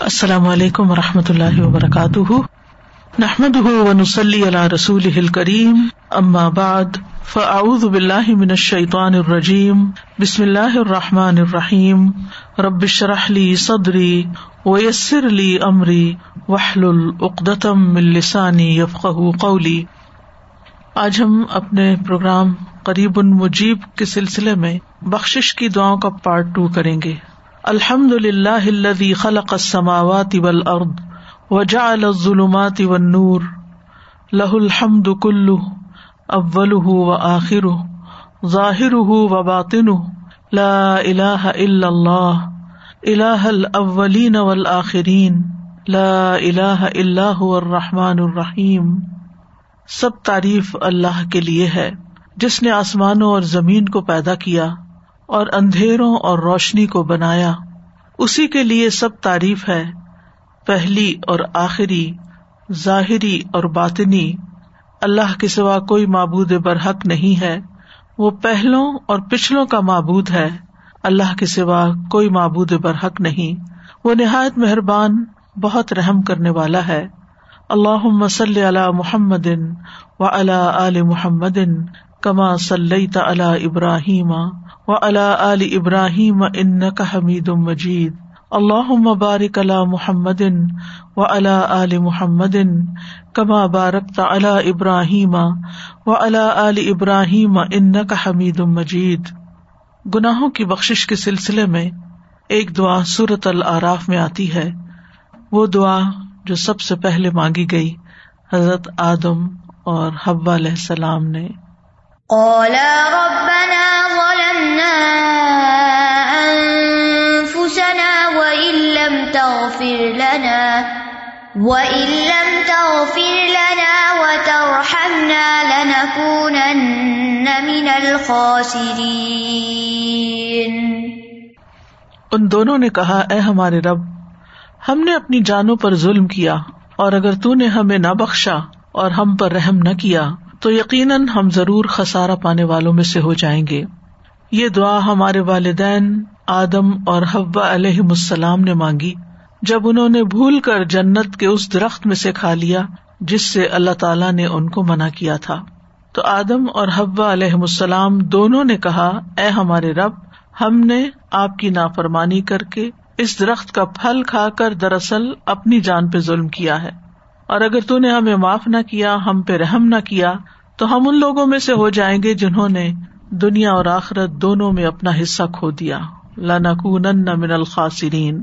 السلام علیکم و رحمۃ اللہ وبرکاتہ۔ نحمد ونسلی علی رسول کریم ام بعد، فاعوذ باللہ من الشیطان الرجیم، بسم اللہ الرحمٰن الرحیم۔ ربش رحلی صدری ویسر علی عمری وحل العقدم السانی یفق قولی۔ آج ہم اپنے پروگرام قریب المجیب کے سلسلے میں بخش کی دعاؤں کا پارٹ ٹو کریں گے۔ الحمد للہ الذي خلق السماوات والارض وجعل الظلمات والنور له الحمد كله اوله واخره ظاهره وباطنه لا اله الا الله اله الاولين والآخرين لا اله الا هو الرحمن الرحیم سب تعریف اللہ کے لیے ہے جس نے آسمانوں اور زمین کو پیدا کیا اور اندھیروں اور روشنی کو بنایا اسی کے لیے سب تعریف ہے، پہلی اور آخری، ظاہری اور باطنی۔ اللہ کے سوا کوئی معبود برحق نہیں ہے، وہ پہلوں اور پچھلوں کا معبود ہے۔ اللہ کے سوا کوئی معبود برحق نہیں۔ وہ نہایت مہربان، بہت رحم کرنے والا ہے۔ اللہ مسل علی محمد و اللہ علی محمد کما صلی تعلی ابراہیم و علی ابراہیم ان کا حمید مجید اللہ مبارک اللہ محمد و علی محمد کما بارک علی ابراہیم و علی ابراہیم ان کا حمید مجید گناہوں کی بخش کے سلسلے میں ایک دعا صورت العراف میں آتی ہے۔ وہ دعا جو سب سے پہلے مانگی گئی حضرت آدم اور حبا علیہ السلام نے۔ قالا ربنا ظلمنا انفسنا وإن لم تغفر لنا، وإن لم تغفر لنا وترحمنا لنكونن من الخاسرين. ان دونوں نے کہا، اے ہمارے رب، ہم نے اپنی جانوں پر ظلم کیا، اور اگر تو نے ہمیں نہ بخشا اور ہم پر رحم نہ کیا تو یقیناً ہم ضرور خسارا پانے والوں میں سے ہو جائیں گے۔ یہ دعا ہمارے والدین آدم اور حبا علیہ السلام نے مانگی۔ جب انہوں نے بھول کر جنت کے اس درخت میں سے کھا لیا، جس سے اللہ تعالیٰ نے ان کو منع کیا تھا۔ تو آدم اور حبا علیہ السلام دونوں نے کہا، اے ہمارے رب، ہم نے آپ کی نافرمانی کر کے اس درخت کا پھل کھا کر دراصل اپنی جان پہ ظلم کیا ہے۔ اور اگر تو نے ہمیں معاف نہ کیا، ہم پہ رحم نہ کیا تو ہم ان لوگوں میں سے ہو جائیں گے جنہوں نے دنیا اور آخرت دونوں میں اپنا حصہ کھو دیا۔ من الخاصرین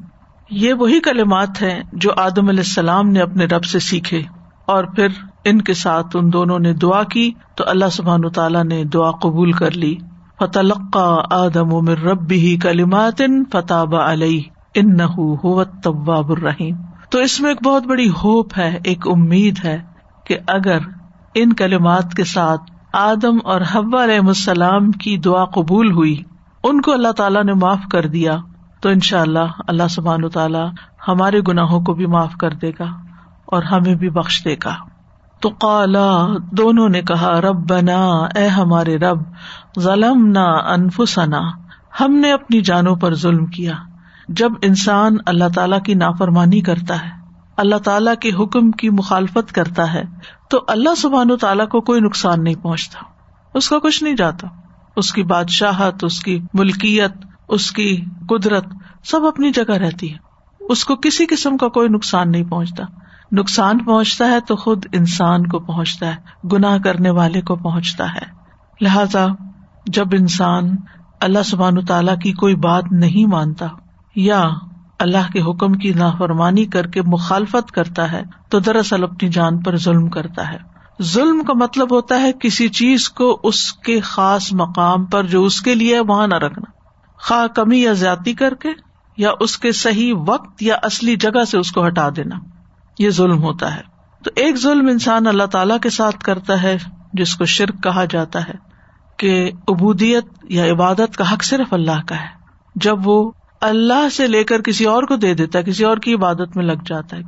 یہ وہی کلمات ہیں جو آدم علیہ السلام نے اپنے رب سے سیکھے۔ اور پھر ان کے ساتھ ان دونوں نے دعا کی، تو اللہ سبحان تعالیٰ نے دعا قبول کر لی۔ فتح آدم امر رب ہی کلمات فتح علیہ۔ ان طباب الرحیم۔ تو اس میں ایک بہت بڑی ہوپ ہے، ایک امید ہے کہ اگر ان کلمات کے ساتھ آدم اور حبا علیہ السلام کی دعا قبول ہوئی۔ ان کو اللہ تعالیٰ نے معاف کر دیا۔ تو ان شاء اللہ اللہ سبحان تعالیٰ ہمارے گناہوں کو بھی معاف کر دے گا اور ہمیں بھی بخش دے گا۔ تو قالا، دونوں نے کہا رب بنا اے ہمارے رب ظلم نہ انفسنا۔ ہم نے اپنی جانوں پر ظلم کیا۔ جب انسان اللہ تعالی کی نافرمانی کرتا ہے اللہ تعالیٰ کے حکم کی مخالفت کرتا ہے، تو اللہ سبحان و تعالیٰ کو کوئی نقصان نہیں پہنچتا۔ اس کا کچھ نہیں جاتا۔ اس کی بادشاہت، اس کی ملکیت، اس کی قدرت سب اپنی جگہ رہتی ہے۔ اس کو کسی قسم کا کوئی نقصان نہیں پہنچتا۔ نقصان پہنچتا ہے تو خود انسان کو پہنچتا ہے، گناہ کرنے والے کو پہنچتا ہے۔ لہذا جب انسان اللہ سبحان تعالیٰ کی کوئی بات نہیں مانتا یا اللہ کے حکم کی نافرمانی کر کے مخالفت کرتا ہے تو دراصل اپنی جان پر ظلم کرتا ہے۔ ظلم کا مطلب ہوتا ہے کسی چیز کو اس کے خاص مقام پر جو اس کے لیے وہاں نہ رکھنا۔ خواہ کمی یا زیادتی کر کے یا اس کے صحیح وقت یا اصلی جگہ سے اس کو ہٹا دینا۔ یہ ظلم ہوتا ہے۔ تو ایک ظلم انسان اللہ تعالی کے ساتھ کرتا ہے، جس کو شرک کہا جاتا ہے کہ ابودیت یا عبادت کا حق صرف اللہ کا ہے۔ جب وہ اللہ سے لے کر کسی اور کو دے دیتا ہے، کسی اور کی عبادت میں لگ جاتا ہے،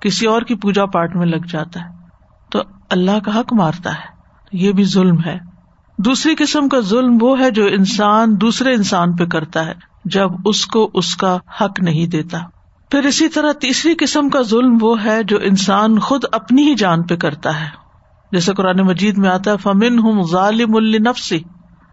کسی اور کی پوجا پاٹ میں لگ جاتا ہے۔ تو اللہ کا حق مارتا ہے۔ یہ بھی ظلم ہے۔ دوسری قسم کا ظلم وہ ہے جو انسان دوسرے انسان پہ کرتا ہے، جب اس کو اس کا حق نہیں دیتا۔ پھر اسی طرح تیسری قسم کا ظلم وہ ہے جو انسان خود اپنی ہی جان پہ کرتا ہے۔ جیسے قرآن مجید میں آتا ہے فمن ہوں ظالم النفسی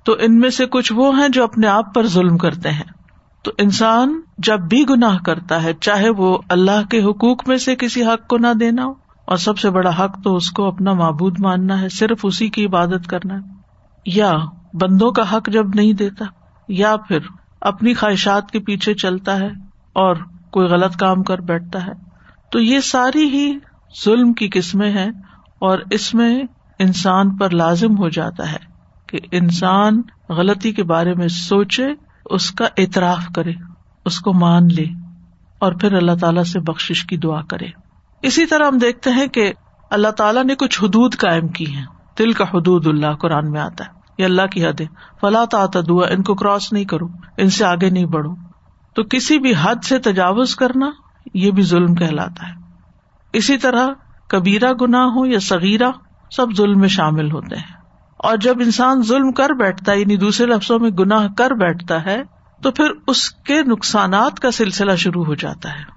تو ان میں سے کچھ وہ ہیں جو اپنے آپ پر ظلم کرتے ہیں۔ تو انسان جب بھی گناہ کرتا ہے، چاہے وہ اللہ کے حقوق میں سے کسی حق کو نہ دینا ہو، اور سب سے بڑا حق تو اس کو اپنا معبود ماننا ہے، صرف اسی کی عبادت کرنا ہے۔ یا بندوں کا حق جب نہیں دیتا، یا پھر اپنی خواہشات کے پیچھے چلتا ہے اور کوئی غلط کام کر بیٹھتا ہے۔ تو یہ ساری ہی ظلم کی قسمیں ہیں، اور اس میں انسان پر لازم ہو جاتا ہے کہ انسان غلطی کے بارے میں سوچے اس کا اعتراف کرے، اس کو مان لے اور پھر اللہ تعالی سے بخش کی دعا کرے۔ اسی طرح ہم دیکھتے ہیں کہ اللہ تعالیٰ نے کچھ حدود قائم کی ہیں۔ دل کا حدود اللہ قرآن میں آتا ہے۔ یہ اللہ کی حد ہے فلاں دعا ان کو کراس نہیں کروں ان سے آگے نہیں بڑھو۔ تو کسی بھی حد سے تجاوز کرنا، یہ بھی ظلم کہلاتا ہے۔ اسی طرح کبیرا گنا ہو یا سغیرہ سب ظلم میں شامل ہوتے ہیں۔ اور جب انسان ظلم کر بیٹھتا ہے یعنی دوسرے لفظوں میں گناہ کر بیٹھتا ہے، تو پھر اس کے نقصانات کا سلسلہ شروع ہو جاتا ہے۔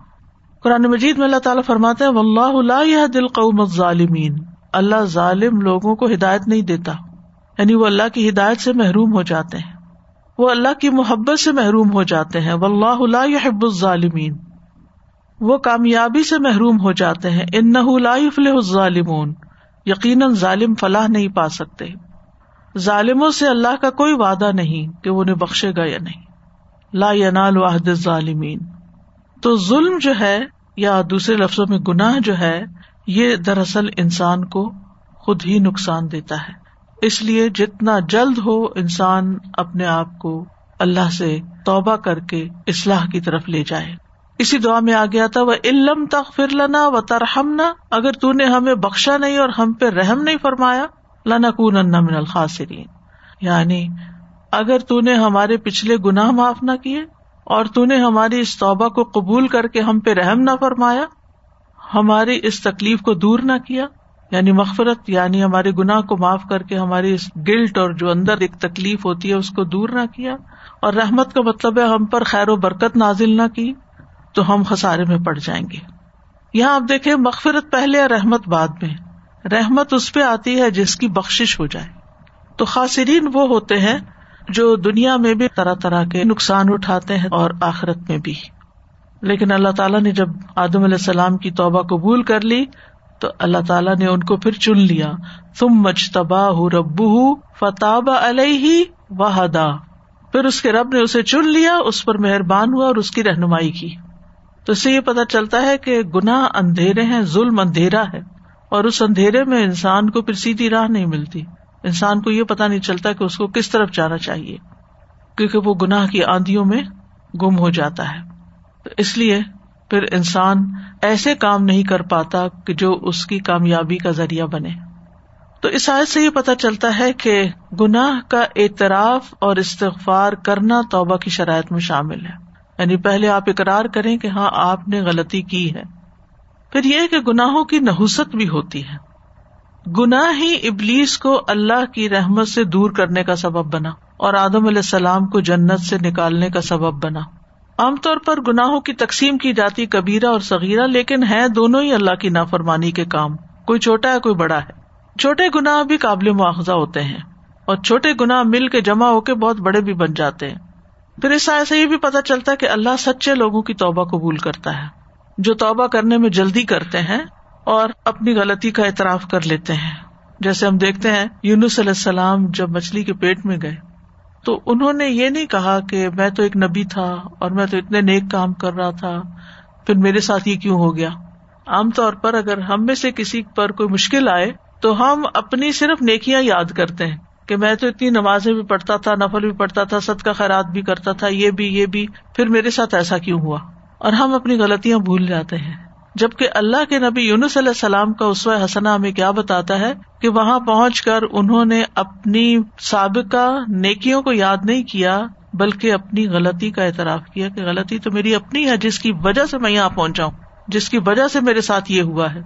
قرآن مجید میں اللہ تعالیٰ فرماتے ہیں اللہ دل قوم ظالمین اللہ ظالم لوگوں کو ہدایت نہیں دیتا۔ یعنی وہ اللہ کی ہدایت سے محروم ہو جاتے ہیں۔ وہ اللہ کی محبت سے محروم ہو جاتے ہیں۔ اللہ يحب الظالمین۔ وہ کامیابی سے محروم ہو جاتے ہیں۔ ان لا يفلح الظالمون۔ یقیناً ظالم فلاح نہیں پا سکتے۔ ظالموں سے اللہ کا کوئی وعدہ نہیں کہ وہ انہیں بخشے گا یا نہیں۔ لا ینال واحد ظالمین تو ظلم جو ہے یا دوسرے لفظوں میں گناہ جو ہے، یہ دراصل انسان کو خود ہی نقصان دیتا ہے۔ اس لیے جتنا جلد ہو انسان اپنے آپ کو اللہ سے توبہ کر کے اصلاح کی طرف لے جائے۔ اسی دعا میں آ گیا تھا وہ علم تک فر لنا و ترہمنا اگر تو نے ہمیں بخشا نہیں اور ہم پہ رحم نہیں فرمایا لنا من الخاصرین یعنی اگر تو نے ہمارے پچھلے گناہ معاف نہ کیے اور تو نے ہماری اس توبہ کو قبول کر کے ہم پہ رحم نہ فرمایا، ہماری اس تکلیف کو دور نہ کیا یعنی مغفرت یعنی ہمارے گناہ کو معاف کر کے ہماری اس گلٹ اور جو اندر ایک تکلیف ہوتی ہے اس کو دور نہ کیا۔ اور رحمت کا مطلب ہے ہم پر خیر و برکت نازل نہ کی، تو ہم خسارے میں پڑ جائیں گے۔ یہاں آپ دیکھیں مغفرت پہلے یا رحمت بعد میں۔ رحمت اس پہ آتی ہے جس کی بخش ہو جائے۔ تو خاصرین وہ ہوتے ہیں جو دنیا میں بھی طرح طرح کے نقصان اٹھاتے ہیں اور آخرت میں بھی۔ لیکن اللہ تعالیٰ نے جب آدم علیہ السلام کی توبہ قبول کر لی، تو اللہ تعالیٰ نے ان کو پھر چن لیا۔ تم مچ تباہ ربو فتح علیہ وحدا پھر اس کے رب نے اسے چن لیا، اس پر مہربان ہوا اور اس کی رہنمائی کی۔ تو اس سے یہ پتا چلتا ہے کہ گناہ اندھیرے ہیں، ظلم اندھیرا ہے۔ اور اس اندھیرے میں انسان کو پھر سیدھی راہ نہیں ملتی۔ انسان کو یہ پتا نہیں چلتا کہ اس کو کس طرف جانا چاہیے۔ کیونکہ وہ گناہ کی آندھیوں میں گم ہو جاتا ہے۔ تو اس لیے پھر انسان ایسے کام نہیں کر پاتا کہ جو اس کی کامیابی کا ذریعہ بنے۔ تو اس آیت سے یہ پتا چلتا ہے کہ گناہ کا اعتراف اور استغفار کرنا توبہ کی شرائط میں شامل ہے۔ یعنی پہلے آپ اقرار کریں کہ ہاں آپ نے غلطی کی ہے۔ پھر یہ کہ گناہوں کی نحوست بھی ہوتی ہے۔ گناہ ہی ابلیس کو اللہ کی رحمت سے دور کرنے کا سبب بنا اور آدم علیہ السلام کو جنت سے نکالنے کا سبب بنا۔ عام طور پر گناہوں کی تقسیم کی جاتی کبیرا اور سغیرہ لیکن ہے دونوں ہی اللہ کی نافرمانی کے کام۔ کوئی چھوٹا ہے، کوئی بڑا ہے۔ چھوٹے گناہ بھی قابل مواخذہ ہوتے ہیں اور چھوٹے گناہ مل کے جمع ہو کے بہت بڑے بھی بن جاتے ہیں۔ پھر اس سے یہ بھی پتا چلتا ہے کہ اللہ سچے لوگوں کی توبہ قبول کرتا ہے۔ جو توبہ کرنے میں جلدی کرتے ہیں اور اپنی غلطی کا اعتراف کر لیتے ہیں۔ جیسے ہم دیکھتے ہیں یونس علیہ السلام جب مچھلی کے پیٹ میں گئے، تو انہوں نے یہ نہیں کہا کہ میں تو ایک نبی تھا اور میں تو اتنے نیک کام کر رہا تھا، پھر میرے ساتھ یہ کیوں ہو گیا؟ عام طور پر اگر ہم میں سے کسی پر کوئی مشکل آئے، تو ہم اپنی صرف نیکیاں یاد کرتے ہیں کہ میں تو اتنی نمازیں بھی پڑھتا تھا، نفل بھی پڑھتا تھا سد کا خیرات بھی کرتا تھا، یہ بھی یہ بھی، پھر میرے ساتھ ایسا کیوں ہوا؟ اور ہم اپنی غلطیاں بھول جاتے ہیں۔ جبکہ اللہ کے نبی یونس علیہ السلام کا اسوہ حسنا ہمیں کیا بتاتا ہے کہ وہاں پہنچ کر انہوں نے اپنی سابقہ نیکیوں کو یاد نہیں کیا، بلکہ اپنی غلطی کا اعتراف کیا کہ غلطی تو میری اپنی ہے، جس کی وجہ سے میں یہاں پہنچا ہوں جس کی وجہ سے میرے ساتھ یہ ہوا ہے۔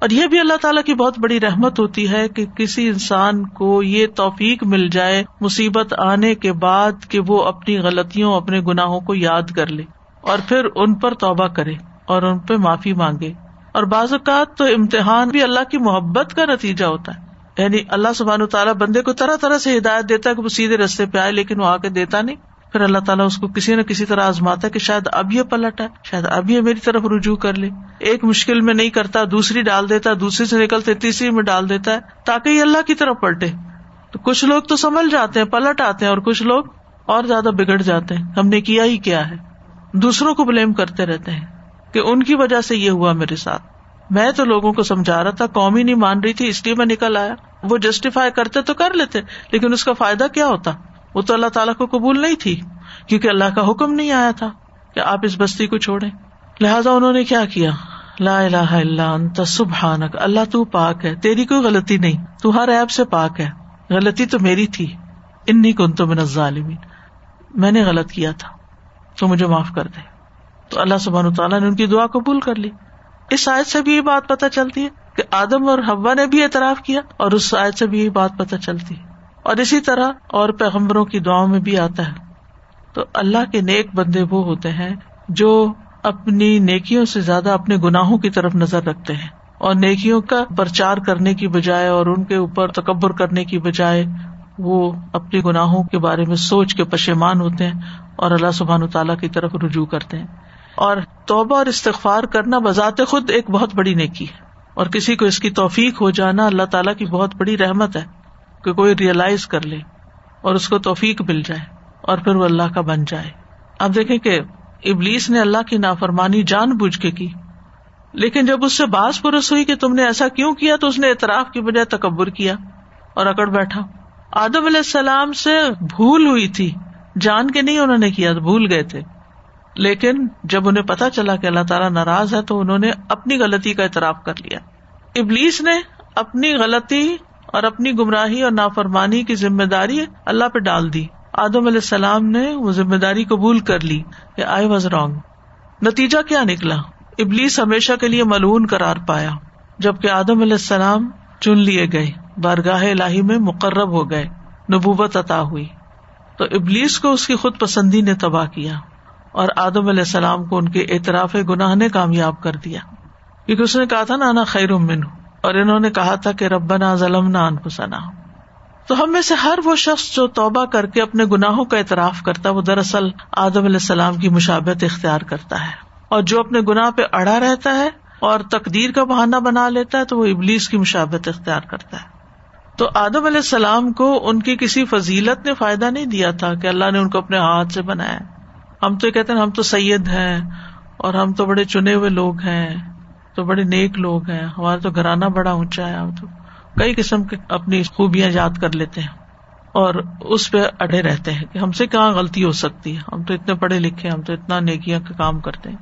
اور یہ بھی اللہ تعالیٰ کی بہت بڑی رحمت ہوتی ہے کہ کسی انسان کو یہ توفیق مل جائے، مصیبت آنے کے بعد کہ وہ اپنی غلطیوں، اپنے گناہوں کو یاد کر لے۔ اور پھر ان پر توبہ کرے اور ان پہ معافی مانگے۔ اور بعض اوقات تو امتحان بھی اللہ کی محبت کا نتیجہ ہوتا ہے۔ یعنی اللہ سبحان تعالیٰ بندے کو طرح طرح سے ہدایت دیتا ہے کہ وہ سیدھے رستے پہ آئے لیکن وہ آ کے دیتا نہیں۔ پھر اللہ تعالیٰ اس کو کسی نہ کسی طرح آزماتا ہے کہ شاید اب یہ پلٹ ہے شاید اب یہ میری طرف رجوع کر لے۔ ایک مشکل میں نہیں کرتا، دوسری ڈال دیتا، دوسری سے نکلتے، تیسری میں ڈال دیتا ہے تاکہ یہ اللہ کی طرف پلٹے۔ تو کچھ لوگ تو سمجھ جاتے ہیں، پلٹ آتے ہیں اور کچھ لوگ اور زیادہ بگڑ جاتے ہیں۔ ہم نے کیا ہی کیا ہے۔ دوسروں کو بلیم کرتے رہتے ہیں کہ ان کی وجہ سے یہ ہوا میرے ساتھ۔ میں تو لوگوں کو سمجھا رہا تھا، قوم ہی نہیں مان رہی تھی، اس لیے میں نکل آیا۔ وہ جسٹیفائی کرتے تو کر لیتے، لیکن اس کا فائدہ کیا ہوتا؟ وہ تو اللہ تعالیٰ کو قبول نہیں تھی، کیونکہ اللہ کا حکم نہیں آیا تھا کہ آپ اس بستی کو چھوڑے لہٰذا انہوں نے کیا کیا؟ لا الہ الا انت سبحانک، اللہ تو پاک ہے، تیری کوئی غلطی نہیں، تو ہر ایپ سے پاک ہے۔ غلطی تو میری تھی، انی کن تو من الظالمین۔ میں نے غلط کیا تھا۔ تو مجھے معاف کر دے۔ تو اللہ سبحان تعالیٰ نے ان کی دعا قبول کر لی۔ اس آیت سے بھی یہ بات پتہ چلتی ہے کہ آدم اور ہوا نے بھی اعتراف کیا اور اس آیت سے بھی یہ بات پتہ چلتی ہے۔ اور اسی طرح اور پیغمبروں کی دعاؤں میں بھی آتا ہے۔ تو اللہ کے نیک بندے وہ ہوتے ہیں جو اپنی نیکیوں سے زیادہ اپنے گناہوں کی طرف نظر رکھتے ہیں۔ اور نیکیوں کا پرچار کرنے کی بجائے اور ان کے اوپر تکبر کرنے کی بجائے وہ اپنے گناہوں کے بارے میں سوچ کے پشیمان ہوتے ہیں اور اللہ سبحان تعالیٰ کی طرف رجوع کرتے ہیں۔ اور توبہ اور استغفار کرنا بذات خود ایک بہت بڑی نیکی ہے۔ اور کسی کو اس کی توفیق ہو جانا اللہ تعالیٰ کی بہت بڑی رحمت ہے کہ کوئی ریئلائز کر لے اور اس کو توفیق مل جائے اور پھر وہ اللہ کا بن جائے۔ اب دیکھیں کہ ابلیس نے اللہ کی نافرمانی جان بوجھ کے کی۔ لیکن جب اس سے باس پرس ہوئی کہ تم نے ایسا کیوں کیا تو اس نے اعتراف کی بجائے تکبر کیا اور اکڑ بیٹھا۔ آدم علیہ السلام سے بھول ہوئی تھی۔ جان کے نہیں انہوں نے کیا، بھول گئے تھے۔ لیکن جب انہیں پتا چلا کہ اللہ تعالیٰ ناراض ہے، تو انہوں نے اپنی غلطی کا اعتراف کر لیا۔ ابلیس نے اپنی غلطی اور اپنی گمراہی اور نافرمانی کی ذمہ داری اللہ پہ ڈال دی۔ آدم علیہ السلام نے وہ ذمہ داری قبول کر لی کہ آئی واز رانگ نتیجہ کیا نکلا؟ ابلیس ہمیشہ کے لیے ملون قرار پایا، جبکہ آدم علیہ السلام چن لیے گئے۔ بارگاہ الہی میں مقرب ہو گئے، نبوت عطا ہوئی۔ تو ابلیس کو اس کی خود پسندی نے تباہ کیا اور آدم علیہ السلام کو ان کے اعتراف گناہ نے کامیاب کر دیا۔ کیونکہ اس نے کہا تھا نا خیر امن اور انہوں نے کہا تھا کہ ربنا ظلم نہ انفسنا۔ تو ہم میں سے ہر وہ شخص جو توبہ کر کے اپنے گناہوں کا اعتراف کرتا وہ دراصل آدم علیہ السلام کی مشابت اختیار کرتا ہے۔ اور جو اپنے گناہ پہ اڑا رہتا ہے اور تقدیر کا بہانہ بنا لیتا ہے، تو وہ ابلیس کی مشابت اختیار کرتا ہے۔ تو آدم علیہ السلام کو ان کی کسی فضیلت نے فائدہ نہیں دیا تھا کہ اللہ نے ان کو اپنے ہاتھ سے بنایا ہم تو کہتے ہیں ہم تو سید ہیں اور ہم تو بڑے چنے ہوئے لوگ ہیں، تو بڑے نیک لوگ ہیں، ہمارا تو گھرانہ بڑا اونچا ہے، ہم تو کئی قسم کے اپنی خوبیاں یاد کر لیتے ہیں اور اس پہ اڑے رہتے ہیں کہ ہم سے کہاں غلطی ہو سکتی ہے۔ ہم تو اتنے پڑھے لکھے ہم تو اتنا نیکیاں کا کام کرتے ہیں۔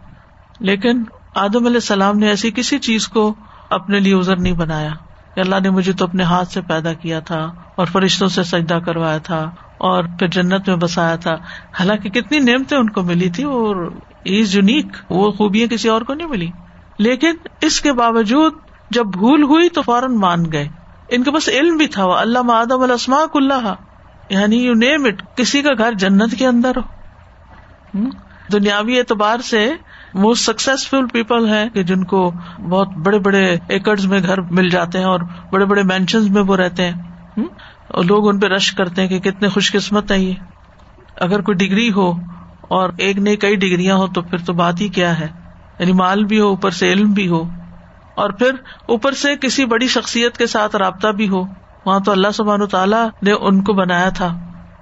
لیکن آدم علیہ السلام نے ایسی کسی چیز کو اپنے لیے ازر نہیں بنایا۔ کہ اللہ نے مجھے تو اپنے ہاتھ سے پیدا کیا تھا اور فرشتوں سے سجدہ کروایا تھا اور پھر جنت میں بسایا تھا۔ حالانکہ کتنی نعمتیں ان کو ملی تھی اور از یونیک وہ خوبیاں کسی اور کو نہیں ملی۔ لیکن اس کے باوجود جب بھول ہوئی تو فوراً مان گئے۔ ان کے پاس علم بھی تھا۔ اللہ مدم السما اللہ یعنی یو نیم اٹ کسی کا گھر جنت کے اندر ہو۔ دنیاوی اعتبار سے موسٹ سکسیسفل پیپل ہیں کہ جن کو بہت بڑے بڑے ایکڑ میں گھر مل جاتے ہیں اور بڑے بڑے مینشن میں وہ رہتے ہیں۔ اور لوگ ان پہ رش کرتے ہیں کہ کتنے خوش قسمت ہے یہ۔ اگر کوئی ڈگری ہو اور ایک نئی کئی ڈگریاں ہو تو پھر تو بات ہی کیا ہے۔ یعنی مال بھی ہو، اوپر سے علم بھی ہو۔ اور پھر اوپر سے کسی بڑی شخصیت کے ساتھ رابطہ بھی ہو۔ وہاں تو اللہ سبحان تعالیٰ نے ان کو بنایا تھا۔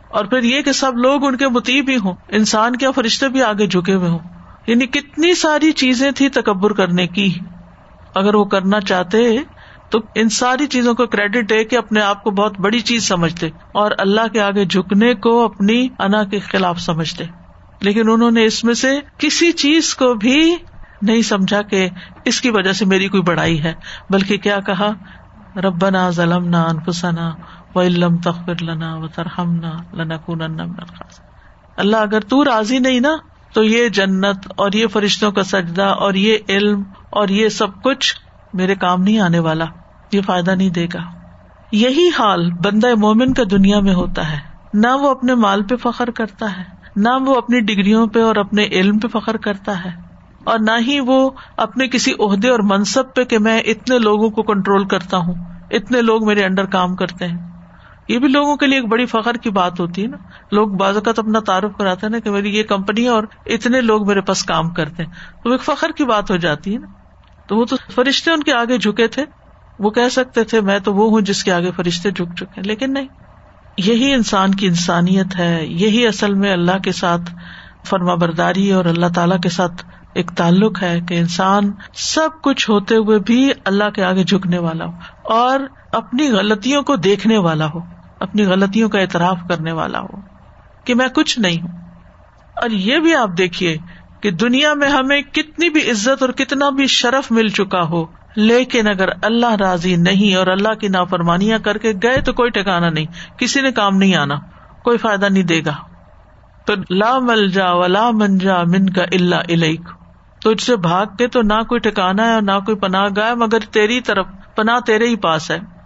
اور پھر یہ کہ سب لوگ ان کے متی بھی ہوں۔ انسان کے فرشتے بھی آگے جھکے ہوئے ہوں۔ یعنی کتنی ساری چیزیں تھی تکبر کرنے کی۔ اگر وہ کرنا چاہتے تو ان ساری چیزوں کو کریڈٹ دے کے اپنے آپ کو بہت بڑی چیز سمجھتے اور اللہ کے آگے جھکنے کو اپنی انا کے خلاف سمجھتے۔ لیکن انہوں نے اس میں سے کسی چیز کو بھی نہیں سمجھا کہ اس کی وجہ سے میری کوئی بڑائی ہے، بلکہ کیا کہا؟ ربنا ظلم نہ انفسنا و علم تخر لنا و ترہم نہ لنا اللہ اگر تو راضی نہیں نا تو یہ جنت اور یہ فرشتوں کا سجدہ اور یہ علم اور یہ سب کچھ میرے کام نہیں آنے والا، یہ فائدہ نہیں دے گا۔ یہی حال بندہ مومن کا دنیا میں ہوتا ہے۔ نہ وہ اپنے مال پہ فخر کرتا ہے، نہ وہ اپنی ڈگریوں پہ اور اپنے علم پہ فخر کرتا ہے۔ اور نہ ہی وہ اپنے کسی عہدے اور منصب پہ کہ میں اتنے لوگوں کو کنٹرول کرتا ہوں، اتنے لوگ میرے انڈر کام کرتے ہیں۔ یہ بھی لوگوں کے لیے ایک بڑی فخر کی بات ہوتی ہے نا۔ لوگ بعض اوقات اپنا تعارف کراتے ہیں نا کہ میری یہ کمپنی ہے اور اتنے لوگ میرے پاس کام کرتے ہیں۔ تو ایک فخر کی بات ہو جاتی ہے نا۔ تو وہ تو فرشتے ان کے آگے جھکے تھے۔ وہ کہہ سکتے تھے، میں تو وہ ہوں جس کے آگے فرشتے جھک چکے لیکن نہیں۔ یہی انسان کی انسانیت ہے۔ یہی اصل میں اللہ کے ساتھ فرما برداری اور اللہ تعالی کے ساتھ ایک تعلق ہے کہ انسان سب کچھ ہوتے ہوئے بھی اللہ کے آگے جھکنے والا ہو اور اپنی غلطیوں کو دیکھنے والا ہو، اپنی غلطیوں کا اعتراف کرنے والا ہو۔ کہ میں کچھ نہیں ہوں۔ اور یہ بھی آپ دیکھیے کہ دنیا میں ہمیں کتنی بھی عزت اور کتنا بھی شرف مل چکا ہو، لیکن اگر اللہ راضی نہیں اور اللہ کی نافرمانیاں کر کے گئے تو کوئی ٹھکانا نہیں، کسی نے کام نہیں آنا، کوئی فائدہ نہیں دے گا۔ تو لا مل جا ولا من جا من کا اللہ علیک تجھ سے بھاگ کے تو نہ کوئی ٹھکانا ہے اور نہ کوئی پناہ گائے مگر تیری طرف، پناہ تیرے ہی پاس ہے۔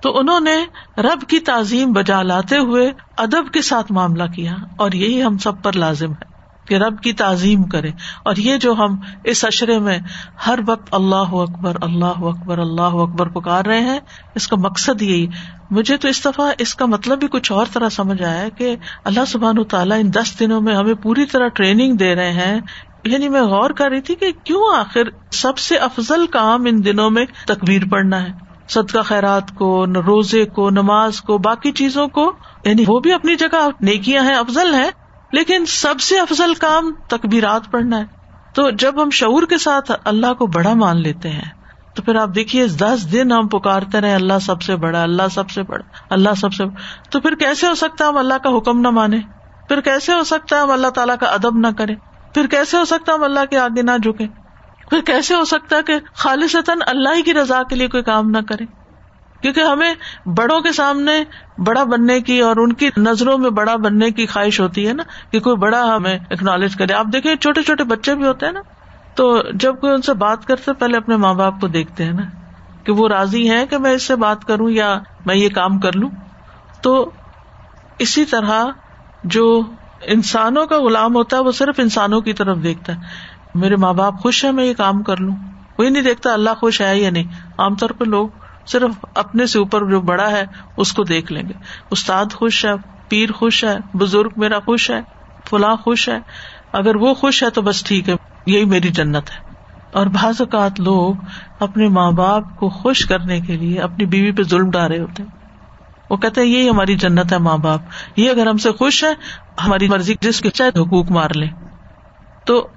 تو انہوں نے رب کی تعظیم بجا لاتے ہوئے ادب کے ساتھ معاملہ کیا اور یہی ہم سب پر لازم ہے کہ رب کی تعظیم کرے اور یہ جو ہم اس اشرے میں ہر وقت اللہ اکبر اللہ اکبر اللہ اکبر پکار رہے ہیں، اس کا مقصد یہی۔ مجھے تو اس دفعہ اس کا مطلب بھی کچھ اور طرح سمجھ آیا کہ اللہ سبحان تعالیٰ ان دس دنوں میں ہمیں پوری طرح ٹریننگ دے رہے ہیں۔ یعنی میں غور کر رہی تھی کہ کیوں آخر سب سے افضل کام ان دنوں میں تکبیر پڑھنا ہے۔ صدقہ خیرات کو روزے کو، نماز کو، باقی چیزوں کو یعنی وہ بھی اپنی جگہ نیکیاں ہیں، افضل ہیں، لیکن سب سے افضل کام تکبیرات پڑھنا ہے۔ تو جب ہم شعور کے ساتھ اللہ کو بڑا مان لیتے ہیں، تو پھر آپ دیکھیے، دس دن ہم پکارتے رہے، اللہ سب سے بڑا، اللہ سب سے بڑا، اللہ سب سے بڑا۔ تو پھر کیسے ہو سکتا ہے ہم اللہ کا حکم نہ مانے؟ پھر کیسے ہو سکتا ہے ہم اللہ تعالیٰ کا ادب نہ کرے؟ پھر کیسے ہو سکتا ہے ہم اللہ کے آگے نہ جھکے؟ پھر کیسے ہو سکتا ہے کہ خالصتاً اللہ ہی کی رضا کے لیے کوئی کام نہ کرے؟ کیونکہ ہمیں بڑوں کے سامنے بڑا بننے کی اور ان کی نظروں میں بڑا بننے کی خواہش ہوتی ہے نا کہ کوئی بڑا ہمیں اکنالج کرے۔ آپ دیکھیں چھوٹے چھوٹے بچے بھی ہوتے ہیں نا، تو جب کوئی ان سے بات کرتے پہلے اپنے ماں باپ کو دیکھتے ہیں نا کہ وہ راضی ہے کہ میں اس سے بات کروں یا میں یہ کام کر لوں۔ تو اسی طرح جو انسانوں کا غلام ہوتا ہے، وہ صرف انسانوں کی طرف دیکھتا ہے۔ میرے ماں باپ خوش ہے میں یہ کام کر لوں۔ وہی نہیں دیکھتا اللہ خوش ہے یا نہیں۔ عام طور پہ لوگ صرف اپنے سے اوپر جو بڑا ہے، اس کو دیکھ لیں گے۔ استاد خوش ہے، پیر خوش ہے، بزرگ میرا خوش ہے، فلاں خوش ہے۔ اگر وہ خوش ہے تو بس ٹھیک ہے، یہی میری جنت ہے۔ اور بعض اوقات لوگ اپنے ماں باپ کو خوش کرنے کے لیے اپنی بیوی پہ ظلم ڈالے ہوتے ہیں۔ وہ کہتے ہیں، یہی ہماری جنت ہے ماں باپ۔ یہ اگر ہم سے خوش ہے، ہماری مرضی جس کے چاہے حقوق مار لیں۔ تو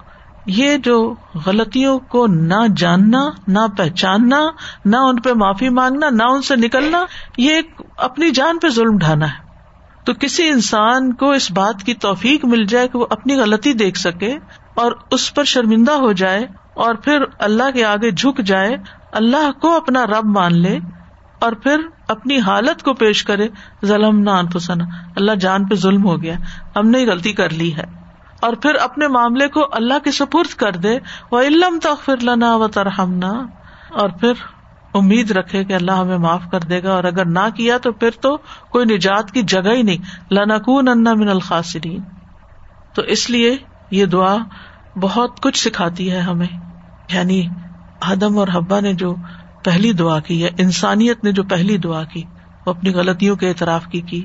یہ جو غلطیوں کو نہ جاننا، نہ پہچاننا، نہ ان پہ معافی مانگنا، نہ ان سے نکلنا، یہ اپنی جان پہ ظلم ڈھانا ہے۔ تو کسی انسان کو اس بات کی توفیق مل جائے کہ وہ اپنی غلطی دیکھ سکے اور اس پر شرمندہ ہو جائے اور پھر اللہ کے آگے جھک جائے، اللہ کو اپنا رب مان لے اور پھر اپنی حالت کو پیش کرے، ظلم نہ انفسنا۔ اللہ جان پہ ظلم ہو گیا، ہم نے غلطی کر لی ہے۔ اور پھر اپنے معاملے کو اللہ کے سپرد کر دے۔ وہ علم تخر لنا و ترہمنا اور پھر امید رکھے کہ اللہ ہمیں معاف کر دے گا۔ اور اگر نہ کیا تو پھر تو کوئی نجات کی جگہ ہی نہیں۔ لنکون انا من الخاصرین تو اس لیے یہ دعا بہت کچھ سکھاتی ہے ہمیں۔ یعنی آدم اور حبا نے جو پہلی دعا کی ہے، انسانیت نے جو پہلی دعا کی، وہ اپنی غلطیوں کے اعتراف کی کی۔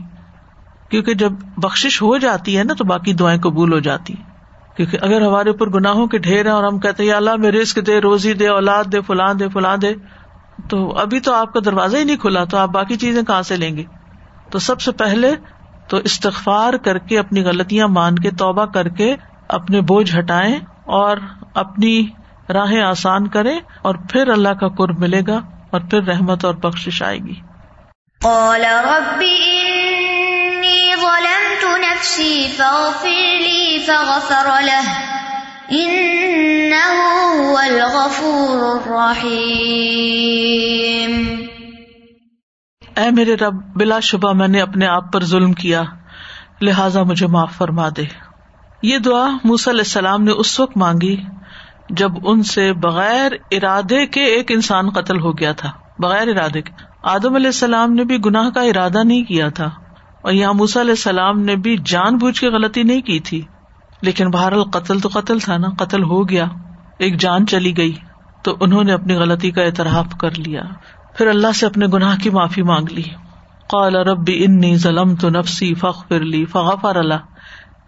کیونکہ جب بخش ہو جاتی ہے نا تو باقی دعائیں قبول ہو جاتی ہیں۔ کیونکہ اگر ہمارے اوپر گناہوں کے ڈھیر ہیں اور ہم کہتے ہیں اللہ، میں رسک دے، روزی دے، اولاد دے فلاں دے فلاں دے، تو ابھی تو آپ کا دروازہ ہی نہیں کھلا، تو آپ باقی چیزیں کہاں سے لیں گے؟ تو سب سے پہلے تو استغفار کر کے، اپنی غلطیاں مان کے، توبہ کر کے اپنے بوجھ ہٹائیں اور اپنی راہیں آسان کرے اور پھر اللہ کا قرب ملے گا اور پھر رحمت اور بخش آئے گی۔ قال رب ظلمت نفسي فاغفر لي فغفر له. هو الغفور الرحيم. اے میرے رب، بلا شبہ میں نے اپنے آپ پر ظلم کیا، لہذا مجھے معاف فرما دے۔ یہ دعا موسی علیہ السلام نے اس وقت مانگی جب ان سے بغیر ارادے کے ایک انسان قتل ہو گیا تھا، بغیر ارادے کے۔ آدم علیہ السلام نے بھی گناہ کا ارادہ نہیں کیا تھا۔ اور یہاں موسا علیہ السلام نے بھی جان بوجھ کے غلطی نہیں کی تھی۔ لیکن بہرحال قتل تو قتل تھا نا، قتل ہو گیا، ایک جان چلی گئی، تو انہوں نے اپنی غلطی کا اعتراف کر لیا۔ پھر اللہ سے اپنے گناہ کی معافی مانگ لی۔ قال رب انی ظلم تو نفسی فخ لی فغفر اللہ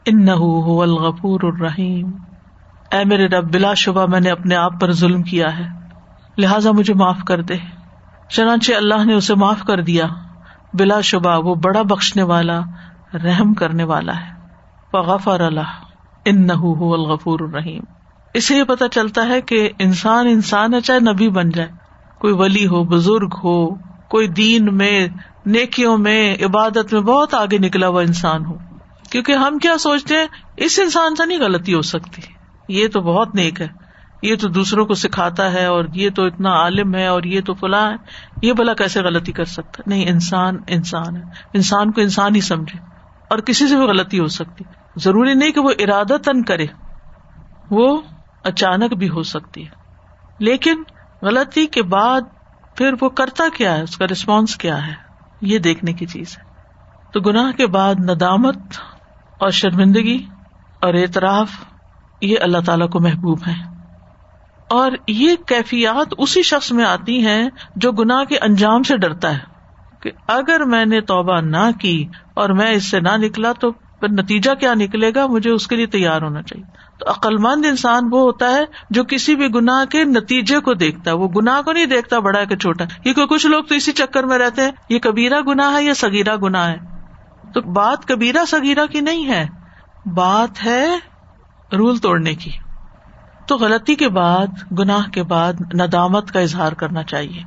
ان الغفور الرحیم۔ اے میرے رب، بلا شبہ میں نے اپنے آپ پر ظلم کیا ہے، لہذا مجھے معاف کر دے۔ چنانچہ اللہ نے اسے معاف کر دیا۔ بلا شبہ وہ بڑا بخشنے والا، رحم کرنے والا ہے۔ فغفر اللہ ان الغفور الرحیم۔ اسے یہ پتا چلتا ہے کہ انسان انسان ہے، چاہے نبی بن جائے۔ کوئی ولی ہو، بزرگ ہو، کوئی دین میں، نیکیوں میں، عبادت میں بہت آگے نکلا ہوا انسان ہو۔ کیونکہ ہم کیا سوچتے ہیں، اس انسان سے نہیں غلطی ہو سکتی۔ یہ تو بہت نیک ہے۔ یہ تو دوسروں کو سکھاتا ہے اور یہ تو اتنا عالم ہے اور یہ تو فلاں ہے۔ یہ بلا کیسے غلطی کر سکتا نہیں، انسان انسان ہے۔ انسان کو انسان ہی سمجھے۔ اور کسی سے بھی غلطی ہو سکتی۔ ضروری نہیں کہ وہ ارادہ تن کرے۔ وہ اچانک بھی ہو سکتی ہے۔ لیکن غلطی کے بعد پھر وہ کرتا کیا ہے؟ اس کا ریسپانس کیا ہے؟ یہ دیکھنے کی چیز ہے۔ تو گناہ کے بعد ندامت اور شرمندگی اور اعتراف، یہ اللہ تعالی کو محبوب ہے اور یہ کیفیات اسی شخص میں آتی ہیں جو گناہ کے انجام سے ڈرتا ہے کہ اگر میں نے توبہ نہ کی اور میں اس سے نہ نکلا تو پھر نتیجہ کیا نکلے گا؟ مجھے اس کے لیے تیار ہونا چاہیے۔ تو عقلمند انسان وہ ہوتا ہے جو کسی بھی گناہ کے نتیجے کو دیکھتا ہے۔ وہ گناہ کو نہیں دیکھتا، بڑا کہ چھوٹا کیونکہ کچھ لوگ تو اسی چکر میں رہتے ہیں۔ یہ کبیرا گنا ہے یا سگیرا گنا ہے؟ تو بات کبیرا سگیرا کی نہیں ہے۔ بات ہے رول توڑنے کی۔ تو غلطی کے بعد، گناہ کے بعد ندامت کا اظہار کرنا چاہیے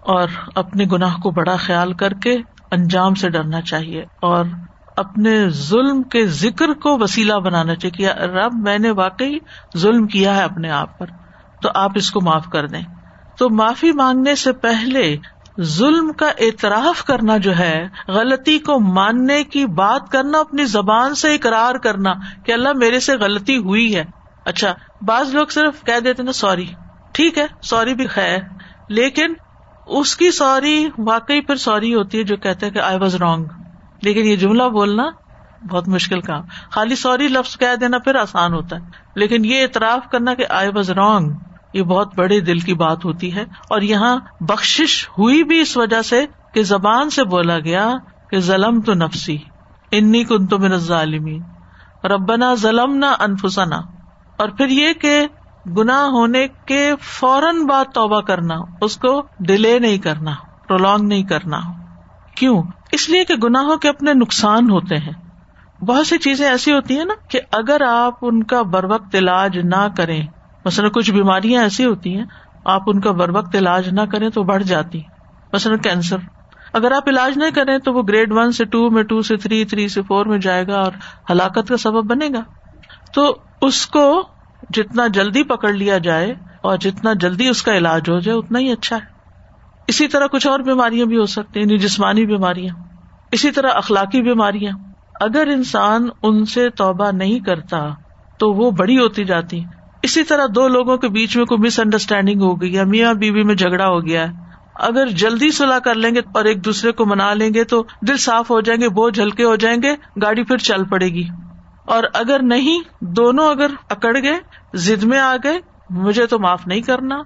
اور اپنے گناہ کو بڑا خیال کر کے انجام سے ڈرنا چاہیے اور اپنے ظلم کے ذکر کو وسیلہ بنانا چاہیے کہ رب، میں نے واقعی ظلم کیا ہے اپنے آپ پر، تو آپ اس کو معاف کر دیں۔ تو معافی مانگنے سے پہلے ظلم کا اعتراف کرنا جو ہے، غلطی کو ماننے کی بات کرنا، اپنی زبان سے اقرار کرنا کہ اللہ میرے سے غلطی ہوئی ہے۔ اچھا بعض لوگ صرف کہہ دیتے نا سوری۔ ٹھیک ہے، سوری بھی خیر۔ لیکن اس کی سوری واقعی پھر سوری ہوتی ہے جو کہتے کہ آئی واز رانگ لیکن یہ جملہ بولنا بہت مشکل کام۔ خالی سوری لفظ کہہ دینا پھر آسان ہوتا ہے۔ لیکن یہ اعتراف کرنا کہ آئی واز رانگ یہ بہت بڑے دل کی بات ہوتی ہے۔ اور یہاں بخش ہوئی بھی اس وجہ سے کہ زبان سے بولا گیا کہ ظلم تو نفسی، انی کن تو من ظالمی ربنا ظلم نہ انفسنا۔ اور پھر یہ کہ گنا ہونے کے فوراً بعد توبہ کرنا، اس کو ڈیلے نہیں کرنا پرولونگ نہیں کرنا۔ کیوں؟ اس لیے کہ گناہوں کے اپنے نقصان ہوتے ہیں۔ بہت سی چیزیں ایسی ہوتی ہیں نا کہ اگر آپ ان کا بر وقت علاج نہ کریں، مثلاً کچھ بیماریاں ایسی ہوتی ہیں، آپ ان کا بر وقت علاج نہ کریں تو بڑھ جاتی۔ مثلاً کینسر اگر آپ علاج نہیں کریں تو وہ گریڈ ون سے ٹو میں ٹو سے تھری تھری سے فور میں جائے گا اور ہلاکت کا سبب بنے گا۔ تو اس کو جتنا جلدی پکڑ لیا جائے اور جتنا جلدی اس کا علاج ہو جائے، اتنا ہی اچھا ہے۔ اسی طرح کچھ اور بیماریاں بھی ہو سکتی ہیں یعنی جسمانی بیماریاں۔ اسی طرح اخلاقی بیماریاں۔ اگر انسان ان سے توبہ نہیں کرتا، تو وہ بڑی ہوتی جاتی اسی طرح دو لوگوں کے بیچ میں کوئی مس انڈرسٹینڈنگ ہو گئی یا میاں بیوی میں جھگڑا ہو گیا ہے۔ اگر جلدی سلاح کر لیں گے اور ایک دوسرے کو منا لیں گے تو دل صاف ہو جائیں گے، بوجھ ہلکے ہو جائیں گے، گاڑی پھر چل پڑے گی۔ اور اگر نہیں، دونوں اگر اکڑ گئے زد میں آ گئے، مجھے تو معاف نہیں کرنا،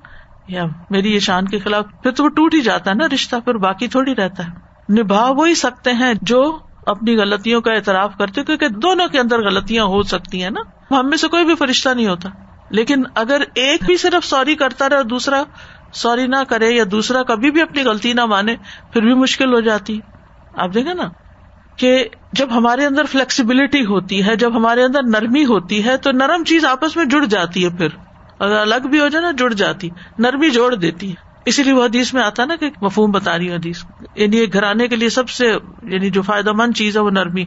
یا میری یہ شان کے خلاف، پھر تو وہ ٹوٹ ہی جاتا ہے نا رشتہ، پھر باقی تھوڑی رہتا ہے۔ نبھا وہی سکتے ہیں جو اپنی غلطیوں کا اعتراف کرتے، کیونکہ دونوں کے اندر غلطیاں ہو سکتی ہیں نا۔ ہم میں سے کوئی بھی فرشتہ نہیں ہوتا۔ لیکن اگر ایک بھی صرف سوری کرتا رہے اور دوسرا سوری نہ کرے، یا دوسرا کبھی بھی اپنی غلطی نہ مانے، پھر بھی مشکل ہو جاتی۔ آپ دیکھیں نا کہ جب ہمارے اندر فلیکسیبلٹی ہوتی ہے، جب ہمارے اندر نرمی ہوتی ہے، تو نرم چیز آپس میں جڑ جاتی ہے پھر۔ اگر الگ بھی ہو جائے نا، جڑ جاتی۔ نرمی جوڑ دیتی ہے۔ اسی لیے وہ حدیث میں آتا نا کہ مفہوم بتا رہی حدیث۔ یعنی گھرانے کے لیے سب سے یعنی جو فائدہ مند چیز ہے وہ نرمی۔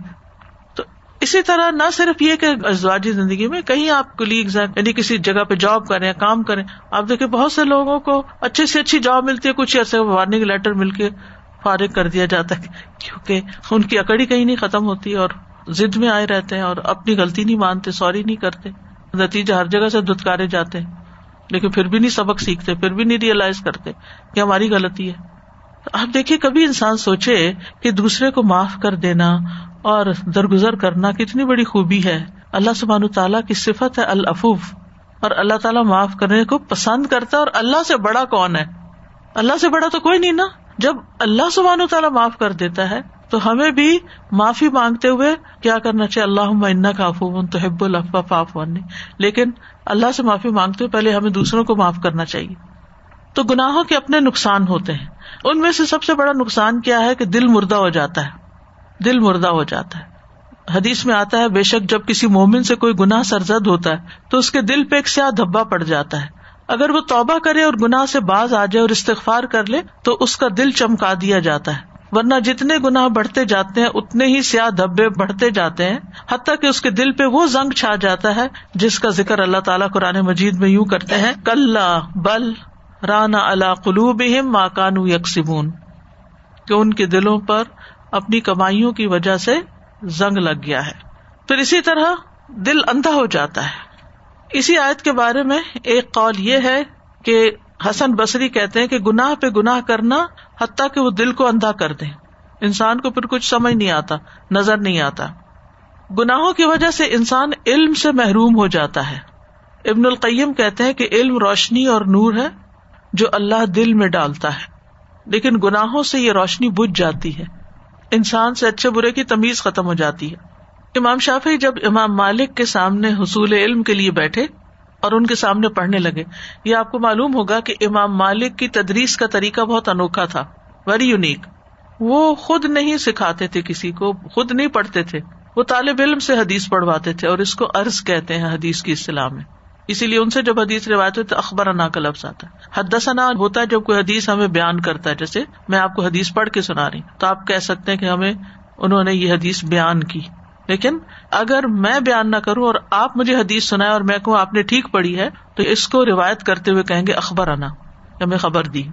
تو اسی طرح نہ صرف یہ کہ ازواجی زندگی میں کہیں آپ کلیگز ہیں یعنی کسی جگہ پہ جاب کریں کام کریں، آپ دیکھیں بہت سے لوگوں کو اچھے سے اچھی جاب ملتی ہے، کچھ ایسے وارننگ لیٹر مل کے فارغ کر دیا جاتا ہے کیونکہ ان کی اکڑی کہیں نہیں ختم ہوتی اور ضد میں آئے رہتے ہیں اور اپنی غلطی نہیں مانتے، سوری نہیں کرتے۔ نتیجہ ہر جگہ سے دتکارے جاتے ہیں۔ لیکن پھر بھی نہیں سبق سیکھتے، پھر بھی نہیں ریئلائز کرتے کہ ہماری غلطی ہے۔ آپ دیکھیے کبھی انسان سوچے کہ دوسرے کو معاف کر دینا اور درگزر کرنا کتنی بڑی خوبی ہے۔ اللہ سبحان تعالیٰ کی صفت ہے الافوف اور اللہ تعالیٰ معاف کرنے کو پسند کرتا ہے اور اللہ سے بڑا کون ہے؟ اللہ سے بڑا تو کوئی نہیں نا۔ جب اللہ سبحانہ تعالیٰ معاف کر دیتا ہے، تو ہمیں بھی معافی مانگتے ہوئے کیا کرنا چاہیے؟ اللہ کا افو تو حب الفاف لیکن اللہ سے معافی مانگتے ہوئے پہلے ہمیں دوسروں کو معاف کرنا چاہیے۔ تو گناہوں کے اپنے نقصان ہوتے ہیں۔ ان میں سے سب سے بڑا نقصان کیا ہے کہ دل مردہ ہو جاتا ہے۔ دل مردہ ہو جاتا ہے۔ حدیث میں آتا ہے، بے شک جب کسی مومن سے کوئی گناہ سرزد ہوتا ہے، تو اس کے دل پہ ایک سیاہ دھبا پڑ جاتا ہے۔ اگر وہ توبہ کرے اور گناہ سے باز آ جائے اور استغفار کر لے، تو اس کا دل چمکا دیا جاتا ہے۔ ورنہ جتنے گناہ بڑھتے جاتے ہیں، اتنے ہی سیاہ دھبے بڑھتے جاتے ہیں۔ حتیٰ کہ اس کے دل پہ وہ زنگ چھا جاتا ہے، جس کا ذکر اللہ تعالیٰ قرآن مجید میں یوں کرتے ہیں کل بل رانا اللہ قلوب ماکانو یکسبون۔ کہ ان کے دلوں پر اپنی کمائیوں کی وجہ سے زنگ لگ گیا ہے۔ پھر اسی طرح دل اندھا ہو جاتا ہے۔ اسی آیت کے بارے میں ایک قول یہ ہے کہ حسن بصری کہتے ہیں کہ گناہ پہ گناہ کرنا حتیٰ کہ وہ دل کو اندھا کر دے۔ انسان کو پھر کچھ سمجھ نہیں آتا، نظر نہیں آتا۔ گناہوں کی وجہ سے انسان علم سے محروم ہو جاتا ہے۔ ابن القیم کہتے ہیں کہ علم روشنی اور نور ہے جو اللہ دل میں ڈالتا ہے۔ لیکن گناہوں سے یہ روشنی بجھ جاتی ہے۔ انسان سے اچھے برے کی تمیز ختم ہو جاتی ہے۔ امام شافی جب امام مالک کے سامنے حصول علم کے لیے بیٹھے اور ان کے سامنے پڑھنے لگے، یہ آپ کو معلوم ہوگا کہ امام مالک کی تدریس کا طریقہ بہت انوکھا تھا ویری یونیک وہ خود نہیں سکھاتے تھے کسی کو، خود نہیں پڑھتے تھے۔ وہ طالب علم سے حدیث پڑھواتے تھے اور اس کو عرض کہتے ہیں حدیث کی اصطلاح میں۔ اسی لیے ان سے جب حدیث روایت ہوتی تو اخبار انا کا لفظ آتا ہے۔ حدثنا ہوتا ہے جب کوئی حدیث ہمیں بیان کرتا ہے، جیسے میں آپ کو حدیث پڑھ کے سنا رہی تو آپ کہہ سکتے ہیں کہ ہمیں، انہوں نے یہ حدیث بیان کی۔ لیکن اگر میں بیان نہ کروں اور آپ مجھے حدیث سنائے اور میں کہوں آپ نے ٹھیک پڑھی ہے، تو اس کو روایت کرتے ہوئے کہیں گے اخبار آنا ہمیں خبر دی۔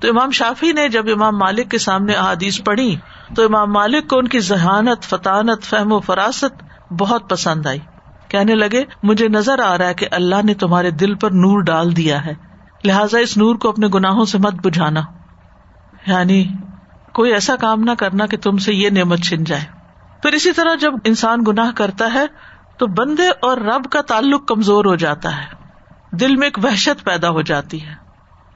تو امام شافی نے جب امام مالک کے سامنے احادیث پڑھی، تو امام مالک کو ان کی ذہانت، فطانت، فہم و فراست بہت پسند آئی۔ کہنے لگے، مجھے نظر آ رہا ہے کہ اللہ نے تمہارے دل پر نور ڈال دیا ہے۔ لہٰذا اس نور کو اپنے گناہوں سے مت بجھانا۔ یعنی کوئی ایسا کام نہ کرنا کہ تم سے یہ نعمت چھن جائے۔ پھر اسی طرح جب انسان گناہ کرتا ہے تو بندے اور رب کا تعلق کمزور ہو جاتا ہے۔ دل میں ایک وحشت پیدا ہو جاتی ہے۔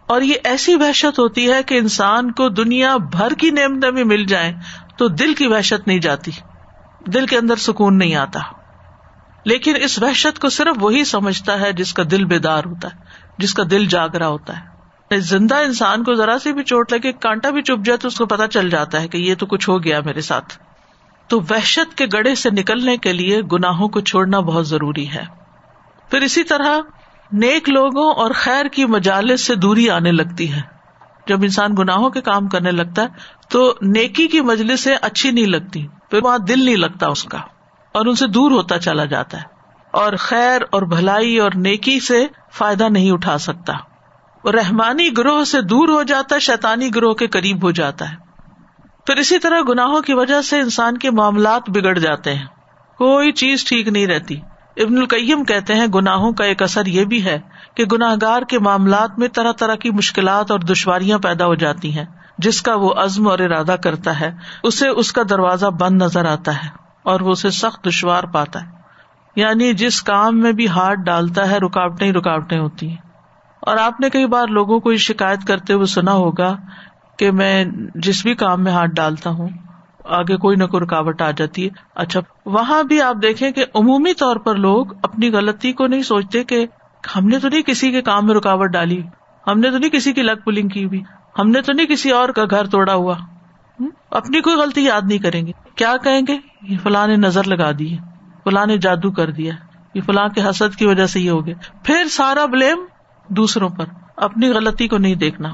اور یہ ایسی وحشت ہوتی ہے کہ انسان کو دنیا بھر کی نعمتیں بھی مل جائیں تو دل کی وحشت نہیں جاتی۔ دل کے اندر سکون نہیں آتا۔ لیکن اس وحشت کو صرف وہی سمجھتا ہے جس کا دل بیدار ہوتا ہے، جس کا دل جاگ رہا ہوتا ہے۔ زندہ انسان کو ذرا سی بھی چوٹ لگے کانٹا بھی چپ جائے تو اس کو پتا چل جاتا ہے کہ یہ تو کچھ ہو گیا میرے ساتھ۔ تو وحشت کے گڑے سے نکلنے کے لیے گناہوں کو چھوڑنا بہت ضروری ہے۔ پھر اسی طرح نیک لوگوں اور خیر کی مجالس سے دوری آنے لگتی ہے۔ جب انسان گناہوں کے کام کرنے لگتا ہے تو نیکی کی مجلس سے اچھی نہیں لگتی، پھر وہاں دل نہیں لگتا اس کا اور ان سے دور ہوتا چلا جاتا ہے۔ اور خیر اور بھلائی اور نیکی سے فائدہ نہیں اٹھا سکتا۔ رحمانی گروہ سے دور ہو جاتا ہے شیتانی گروہ کے قریب ہو جاتا ہے۔ پھر اسی طرح گناہوں کی وجہ سے انسان کے معاملات بگڑ جاتے ہیں۔ کوئی چیز ٹھیک نہیں رہتی۔ ابن القیم کہتے ہیں گناہوں کا ایک اثر یہ بھی ہے کہ گناہ گار کے معاملات میں طرح طرح کی مشکلات اور دشواریاں پیدا ہو جاتی ہیں۔ جس کا وہ عزم اور ارادہ کرتا ہے، اسے اس کا دروازہ بند نظر آتا ہے اور وہ اسے سخت دشوار پاتا ہے۔ یعنی جس کام میں بھی ہاتھ ڈالتا ہے، رکاوٹیں ہی رکاوٹیں ہوتی ہیں۔ اور آپ نے کئی بار لوگوں کو یہ شکایت کرتے ہوئے سنا ہوگا کہ میں جس بھی کام میں ہاتھ ڈالتا ہوں، آگے کوئی نہ کوئی رکاوٹ آ جاتی ہے۔ اچھا وہاں بھی آپ دیکھیں کہ عمومی طور پر لوگ اپنی غلطی کو نہیں سوچتے کہ ہم نے تو نہیں کسی کے کام میں رکاوٹ ڈالی، ہم نے تو نہیں کسی کی لگ پلنگ کی ہوئی، ہم نے تو نہیں کسی اور کا گھر توڑا ہوا۔ اپنی کوئی غلطی یاد نہیں کریں گے۔ کیا کہیں گے؟ یہ فلاں نے نظر لگا دی ہے، فلاں نے جادو کر دیا۔ یہ فلاں کے حسد کی وجہ سے یہ ہو گیا پھر سارا بلیم دوسروں پر، اپنی غلطی کو نہیں دیکھنا۔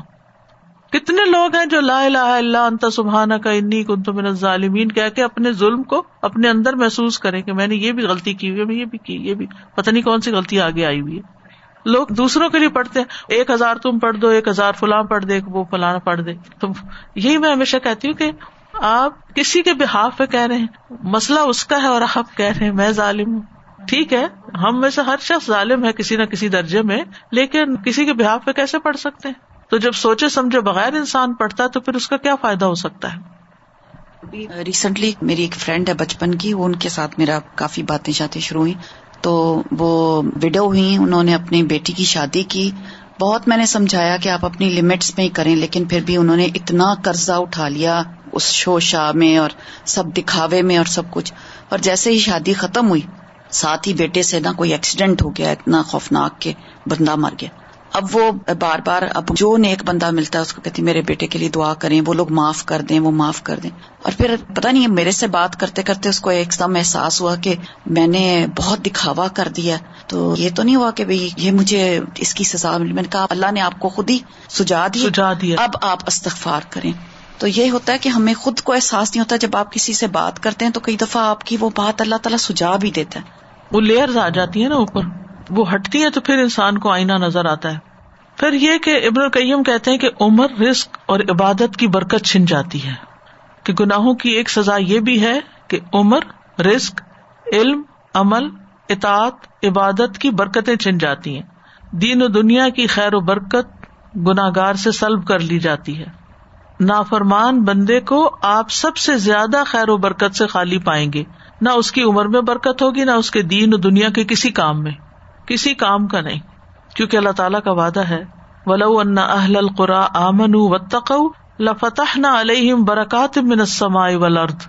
کتنے لوگ ہیں جو لا الہ الا انت سبحانہ کا انی کنت من الظالمین کہہ کے اپنے ظلم کو اپنے اندر محسوس کریں کہ میں نے یہ بھی غلطی کی ہوئی ہے یہ بھی کی، یہ بھی۔ پتہ نہیں کون سی غلطی آگے آئی ہوئی ہے۔ لوگ دوسروں کے لیے پڑھتے ہیں، ایک ہزار تم پڑھ دو، ایک ہزار فلاں پڑھ دے وہ فلاں پڑھ دے۔ تو یہی میں ہمیشہ کہتی ہوں کہ آپ کسی کے بحاف پہ کہہ رہے ہیں۔ مسئلہ اس کا ہے اور آپ کہہ رہے ہیں، میں ظالم ہوں۔ ٹھیک ہے، ہم میں سے ہر شخص ظالم ہے کسی نہ کسی درجے میں، لیکن کسی کے بحاف پہ کیسے پڑھ سکتے ہیں؟ تو جب سوچے سمجھے بغیر انسان پڑھتا ہے تو پھر اس کا کیا فائدہ ہو سکتا ہے؟ ریسنٹلی میری ایک فرینڈ ہے بچپن کی، وہ ان کے ساتھ میرا کافی باتیں شاتیں شروع ہوئی تو وہ وڈو ہوئی انہوں نے اپنی بیٹی کی شادی کی۔ بہت میں نے سمجھایا کہ آپ اپنی لمٹس میں ہی کریں، لیکن پھر بھی انہوں نے اتنا قرضہ اٹھا لیا اس شو شاہ میں اور سب دکھاوے میں اور سب کچھ۔ اور جیسے ہی شادی ختم ہوئی، ساتھ ہی بیٹے سے نا کوئی ایکسیڈنٹ ہو گیا، اتنا خوفناک کے بندہ مر گیا۔ اب وہ بار بار اب جو نیک بندہ ملتا ہے اس کو کہتی میرے بیٹے کے لیے دعا کریں وہ لوگ معاف کر دیں وہ معاف کر دیں۔ اور پھر پتا نہیں میرے سے بات کرتے کرتے اس کو ایک دم احساس ہوا کہ میں نے بہت دکھاوا کر دیا۔ تو یہ تو نہیں ہوا کہ بھائی یہ مجھے اس کی سزا ملی۔ میں نے کہا اللہ نے آپ کو خود ہی سجا دیا۔ اب آپ استغفار کریں۔ تو یہ ہوتا ہے کہ ہمیں خود کو احساس نہیں ہوتا جب آپ کسی سے بات کرتے ہیں تو کئی دفعہ آپ کی وہ بات اللہ تعالیٰ سجا بھی دیتا ہے۔ وہ لیئرز آ جاتی ہیں نا اوپر۔ وہ ہٹتی ہیں تو پھر انسان کو آئینہ نظر آتا ہے۔ پھر یہ کہ ابن القیم کہتے ہیں کہ عمر رسک اور عبادت کی برکت چھن جاتی ہے۔ کہ گناہوں کی ایک سزا یہ بھی ہے کہ عمر رسک علم، عمل، اطاعت، عبادت کی برکتیں چھن جاتی ہیں۔ دین و دنیا کی خیر و برکت گناگار سے سلب کر لی جاتی ہے۔ نافرمان بندے کو آپ سب سے زیادہ خیر و برکت سے خالی پائیں گے۔ نہ اس کی عمر میں برکت ہوگی، نہ اس کے دین و دنیا کے کسی کام میں۔ کسی کام کا نہیں، کیونکہ اللہ تعالیٰ کا وعدہ ہے، ولو ان اہل القرا آمن و تق لفتح نہ علیہم برکات من السماء والارض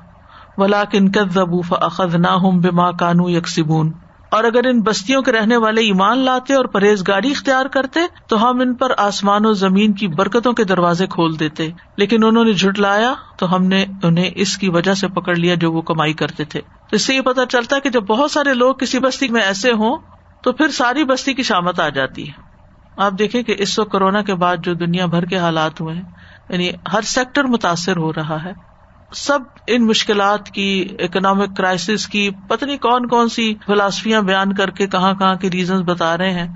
ولكن كذبوا فاخذناهم بما كانوا يكسبون۔ اور اگر ان بستیوں کے رہنے والے ایمان لاتے اور پرہیزگاری اختیار کرتے، تو ہم ان پر آسمان و زمین کی برکتوں کے دروازے کھول دیتے۔ لیکن انہوں نے جھٹلایا، تو ہم نے انہیں اس کی وجہ سے پکڑ لیا جو وہ کمائی کرتے تھے۔ اس سے یہ پتا چلتا کہ جب بہت سارے لوگ کسی بستی میں ایسے ہوں تو پھر ساری بستی کی شامت آ جاتی ہے۔ آپ دیکھیں کہ اس وقت کورونا کے بعد جو دنیا بھر کے حالات ہوئے ہیں یعنی ہر سیکٹر متاثر ہو رہا ہے۔ سب ان مشکلات کی اکنامک کرائسس کی، پتہ نہیں کون کون سی فلاسفیاں بیان کر کے کہاں کہاں کے ریزنس بتا رہے ہیں۔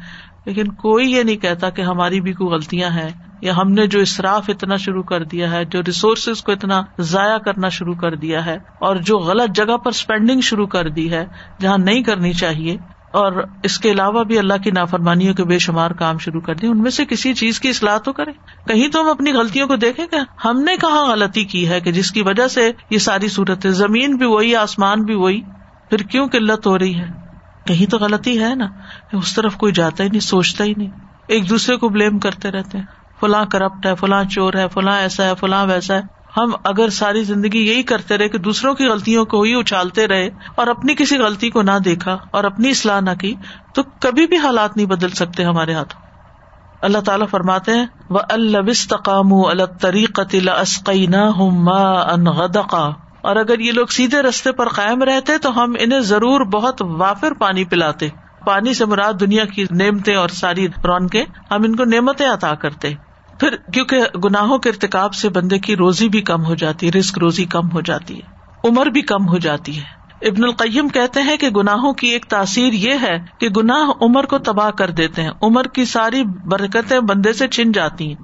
لیکن کوئی یہ نہیں کہتا کہ ہماری بھی کوئی غلطیاں ہیں یا ہم نے جو اصراف اتنا شروع کر دیا ہے، جو ریسورسز کو اتنا ضائع کرنا شروع کر دیا ہے اور جو غلط جگہ پر اسپینڈنگ شروع کر دی ہے، جہاں نہیں کرنی چاہیے اور اس کے علاوہ بھی اللہ کی نافرمانیوں کے بے شمار کام شروع کر دیں ان میں سے کسی چیز کی اصلاح تو کریں۔ کہیں تو ہم اپنی غلطیوں کو دیکھیں کہ ہم نے کہاں غلطی کی ہے کہ جس کی وجہ سے یہ ساری صورت ہے زمین بھی وہی، آسمان بھی وہی۔ پھر کیوں قلت ہو رہی ہے؟ کہیں تو غلطی ہے نا۔ اس طرف کوئی جاتا ہی نہیں، سوچتا ہی نہیں۔ ایک دوسرے کو بلیم کرتے رہتے ہیں۔ فلاں کرپٹ ہے، فلاں چور ہے، فلاں ایسا ہے، فلاں ویسا ہے۔ ہم اگر ساری زندگی یہی کرتے رہے کہ دوسروں کی غلطیوں کو ہی اچھالتے رہے اور اپنی کسی غلطی کو نہ دیکھا اور اپنی اصلاح نہ کی، تو کبھی بھی حالات نہیں بدل سکتے ہمارے ہاتھوں اللہ تعالیٰ فرماتے ہیں وہ البستقام الطریقت غدقا۔ اور اگر یہ لوگ سیدھے رستے پر قائم رہتے تو ہم انہیں ضرور بہت وافر پانی پلاتے۔ پانی سے مراد دنیا کی نعمتیں اور ساری رونقیں، ہم ان کو نعمتیں عطا کرتے۔ پھر کیونکہ گناہوں کے ارتقاب سے بندے کی روزی بھی کم ہو جاتی ہے رسک روزی کم ہو جاتی ہے، عمر بھی کم ہو جاتی ہے۔ ابن القیم کہتے ہیں کہ گناہوں کی ایک تاثیر یہ ہے کہ گناہ عمر کو تباہ کر دیتے ہیں، عمر کی ساری برکتیں بندے سے چھن جاتی ہیں۔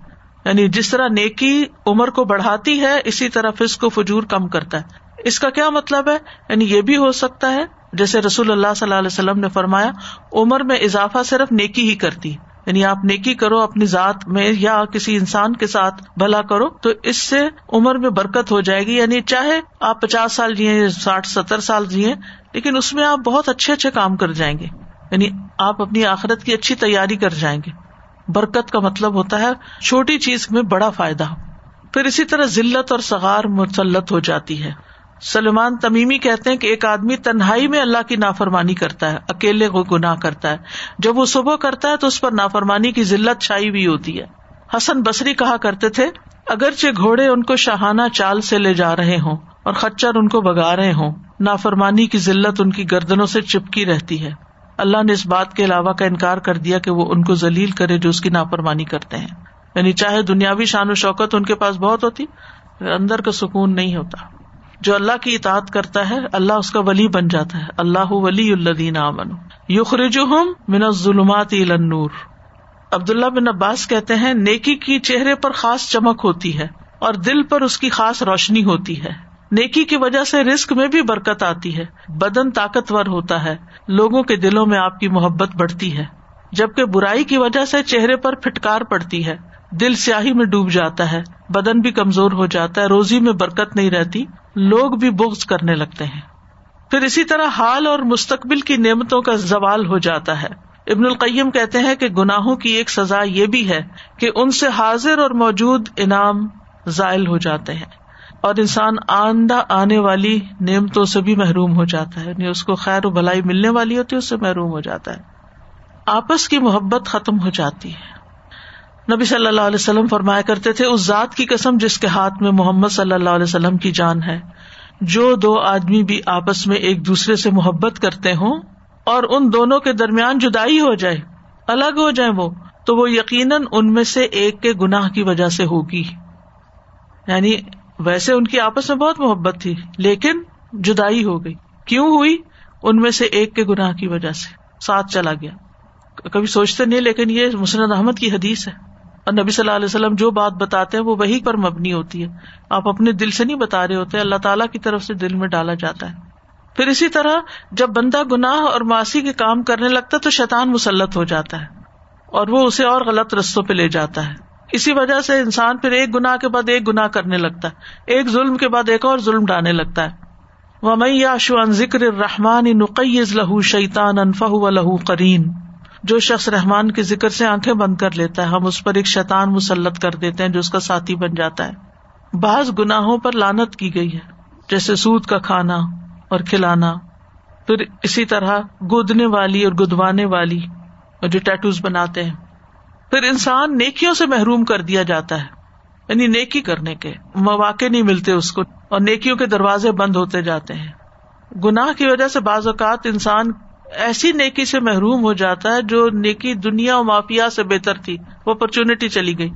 یعنی جس طرح نیکی عمر کو بڑھاتی ہے، اسی طرح فس کو فجور کم کرتا ہے۔ اس کا کیا مطلب ہے؟ یعنی یہ بھی ہو سکتا ہے، جیسے رسول اللہ صلی اللہ علیہ وسلم نے فرمایا، عمر میں اضافہ صرف نیکی ہی کرتی یعنی آپ نیکی کرو، اپنی ذات میں یا کسی انسان کے ساتھ بھلا کرو، تو اس سے عمر میں برکت ہو جائے گی۔ یعنی چاہے آپ پچاس سال جیے، ساٹھ، ستر سال جیے، لیکن اس میں آپ بہت اچھے اچھے کام کر جائیں گے۔ یعنی آپ اپنی آخرت کی اچھی تیاری کر جائیں گے۔ برکت کا مطلب ہوتا ہے چھوٹی چیز میں بڑا فائدہ۔ پھر اسی طرح ذلت اور سگار مسلط ہو جاتی ہے۔ سلمان تمیمی کہتے ہیں کہ ایک آدمی تنہائی میں اللہ کی نافرمانی کرتا ہے، اکیلے کو گناہ کرتا ہے۔ جب وہ صبح کرتا ہے تو اس پر نافرمانی کی ذلت چھائی ہوئی ہوتی ہے۔ حسن بصری کہا کرتے تھے، اگرچہ گھوڑے ان کو شاہانہ چال سے لے جا رہے ہوں اور خچر ان کو بگا رہے ہوں، نافرمانی کی ذلت ان کی گردنوں سے چپکی رہتی ہے۔ اللہ نے اس بات کے علاوہ کا انکار کر دیا کہ وہ ان کو ذلیل کرے جو اس کی نافرمانی کرتے ہیں۔ یعنی چاہے دنیاوی شان و شوکت ان کے پاس بہت ہوتی اندر کا سکون نہیں ہوتا۔ جو اللہ کی اطاعت کرتا ہے، اللہ اس کا ولی بن جاتا ہے۔ اللہ ولی الدین امن یخرج من ظلمات نور عبد اللہ بن عباس کہتے ہیں، نیکی کی چہرے پر خاص چمک ہوتی ہے اور دل پر اس کی خاص روشنی ہوتی ہے۔ نیکی کی وجہ سے رسک میں بھی برکت آتی ہے۔ بدن طاقتور ہوتا ہے۔ لوگوں کے دلوں میں آپ کی محبت بڑھتی ہے۔ جبکہ برائی کی وجہ سے چہرے پر پھٹکار پڑتی ہے۔ دل سیاہی میں ڈوب جاتا ہے، بدن بھی کمزور ہو جاتا ہے، روزی میں برکت نہیں رہتی، لوگ بھی بغض کرنے لگتے ہیں۔ پھر اسی طرح حال اور مستقبل کی نعمتوں کا زوال ہو جاتا ہے۔ ابن القیم کہتے ہیں کہ گناہوں کی ایک سزا یہ بھی ہے کہ ان سے حاضر اور موجود انعام زائل ہو جاتے ہیں۔ اور انسان آندہ آنے والی نعمتوں سے بھی محروم ہو جاتا ہے یعنی اس کو خیر و بلائی ملنے والی ہوتی ہے، اس سے محروم ہو جاتا ہے۔ آپس کی محبت ختم ہو جاتی ہے۔ نبی صلی اللہ علیہ وسلم فرمایا کرتے تھے، اس ذات کی قسم جس کے ہاتھ میں محمد صلی اللہ علیہ وسلم کی جان ہے۔ جو دو آدمی بھی آپس میں ایک دوسرے سے محبت کرتے ہوں اور ان دونوں کے درمیان جدائی ہو جائے، الگ ہو جائے وہ، تو وہ یقیناً ان میں سے ایک کے گناہ کی وجہ سے ہوگی۔ یعنی ویسے ان کی آپس میں بہت محبت تھی، لیکن جدائی ہو گئی۔ کیوں ہوئی؟ ان میں سے ایک کے گناہ کی وجہ سے۔ ساتھ چلا گیا۔ کبھی سوچتے نہیں، لیکن یہ مسند احمد کی حدیث ہے۔ اور نبی صلی اللہ علیہ وسلم جو بات بتاتے ہیں وہ وہی پر مبنی ہوتی ہے۔ آپ اپنے دل سے نہیں بتا رہے ہوتے، اللہ تعالیٰ کی طرف سے دل میں ڈالا جاتا ہے۔ پھر اسی طرح جب بندہ گناہ اور ماسی کے کام کرنے لگتا ہے تو شیطان مسلط ہو جاتا ہے اور وہ اسے اور غلط رستوں پہ لے جاتا ہے۔ اسی وجہ سے انسان پھر ایک گنا کے بعد ایک گنا کرنے لگتا ہے، ایک ظلم کے بعد ایک اور ظلم ڈالنے لگتا ہے۔ وہ میں شو ان ذکر رحمان نقیز لہو شیتان انفہ لہو کرین جو شخص رحمان کے ذکر سے آنکھیں بند کر لیتا ہے، ہم اس پر ایک شیطان مسلط کر دیتے ہیں جو اس کا ساتھی بن جاتا ہے۔ بعض گناہوں پر لانت کی گئی ہے، جیسے سود کا کھانا اور کھلانا۔ پھر اسی طرح گودنے والی اور گدوانے والی اور جو ٹیٹوز بناتے ہیں۔ پھر انسان نیکیوں سے محروم کر دیا جاتا ہے یعنی نیکی کرنے کے مواقع نہیں ملتے اس کو اور نیکیوں کے دروازے بند ہوتے جاتے ہیں۔ گناہ کی وجہ سے بعض اوقات انسان ایسی نیکی سے محروم ہو جاتا ہے جو نیکی دنیا و مافیا سے بہتر تھی۔ وہ اپرچونٹی چلی گئی۔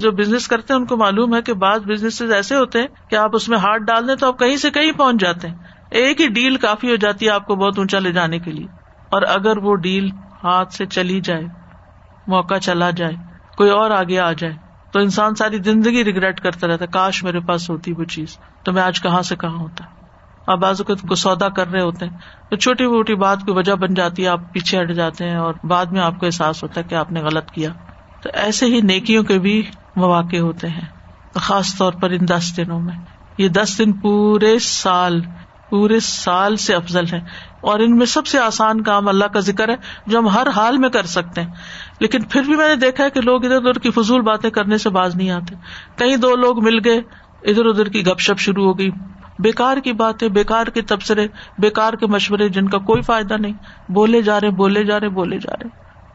جو بزنس کرتے ہیں، ان کو معلوم ہے کہ بعض بزنس ایسے ہوتے ہیں کہ آپ اس میں ہاتھ ڈال دیں تو آپ کہیں سے کہیں پہنچ جاتے ہیں۔ ایک ہی ڈیل کافی ہو جاتی ہے آپ کو بہت اونچا لے جانے کے لیے۔ اور اگر وہ ڈیل ہاتھ سے چلی جائے، موقع چلا جائے، کوئی اور آگے آ جائے، تو انسان ساری زندگی ریگریٹ کرتا رہتا کاش میرے پاس ہوتی وہ چیز۔ تو میں آج کہاں سے کہاں ہوتا؟ آپ بازو کو سودا کر رہے ہوتے ہیں، تو چھوٹی موٹی بات کی وجہ بن جاتی ہے، آپ پیچھے ہٹ جاتے ہیں اور بعد میں آپ کو احساس ہوتا ہے کہ آپ نے غلط کیا۔ تو ایسے ہی نیکیوں کے بھی مواقع ہوتے ہیں، خاص طور پر ان دس دنوں میں۔ یہ دس دن پورے سال پورے سال سے افضل ہے اور ان میں سب سے آسان کام اللہ کا ذکر ہے، جو ہم ہر حال میں کر سکتے ہیں۔ لیکن پھر بھی میں نے دیکھا ہے کہ لوگ ادھر ادھر کی فضول باتیں کرنے سے باز نہیں آتے۔ کہیں دو لوگ مل گئے، ادھر ادھر کی گپ شپ شروع ہو گئی۔ بےکار کی باتیں بےکار کے تبصرے بےکار کے مشورے جن کا کوئی فائدہ نہیں۔ بولے جا رہے، بولے جا رہے، بولے جا رہے۔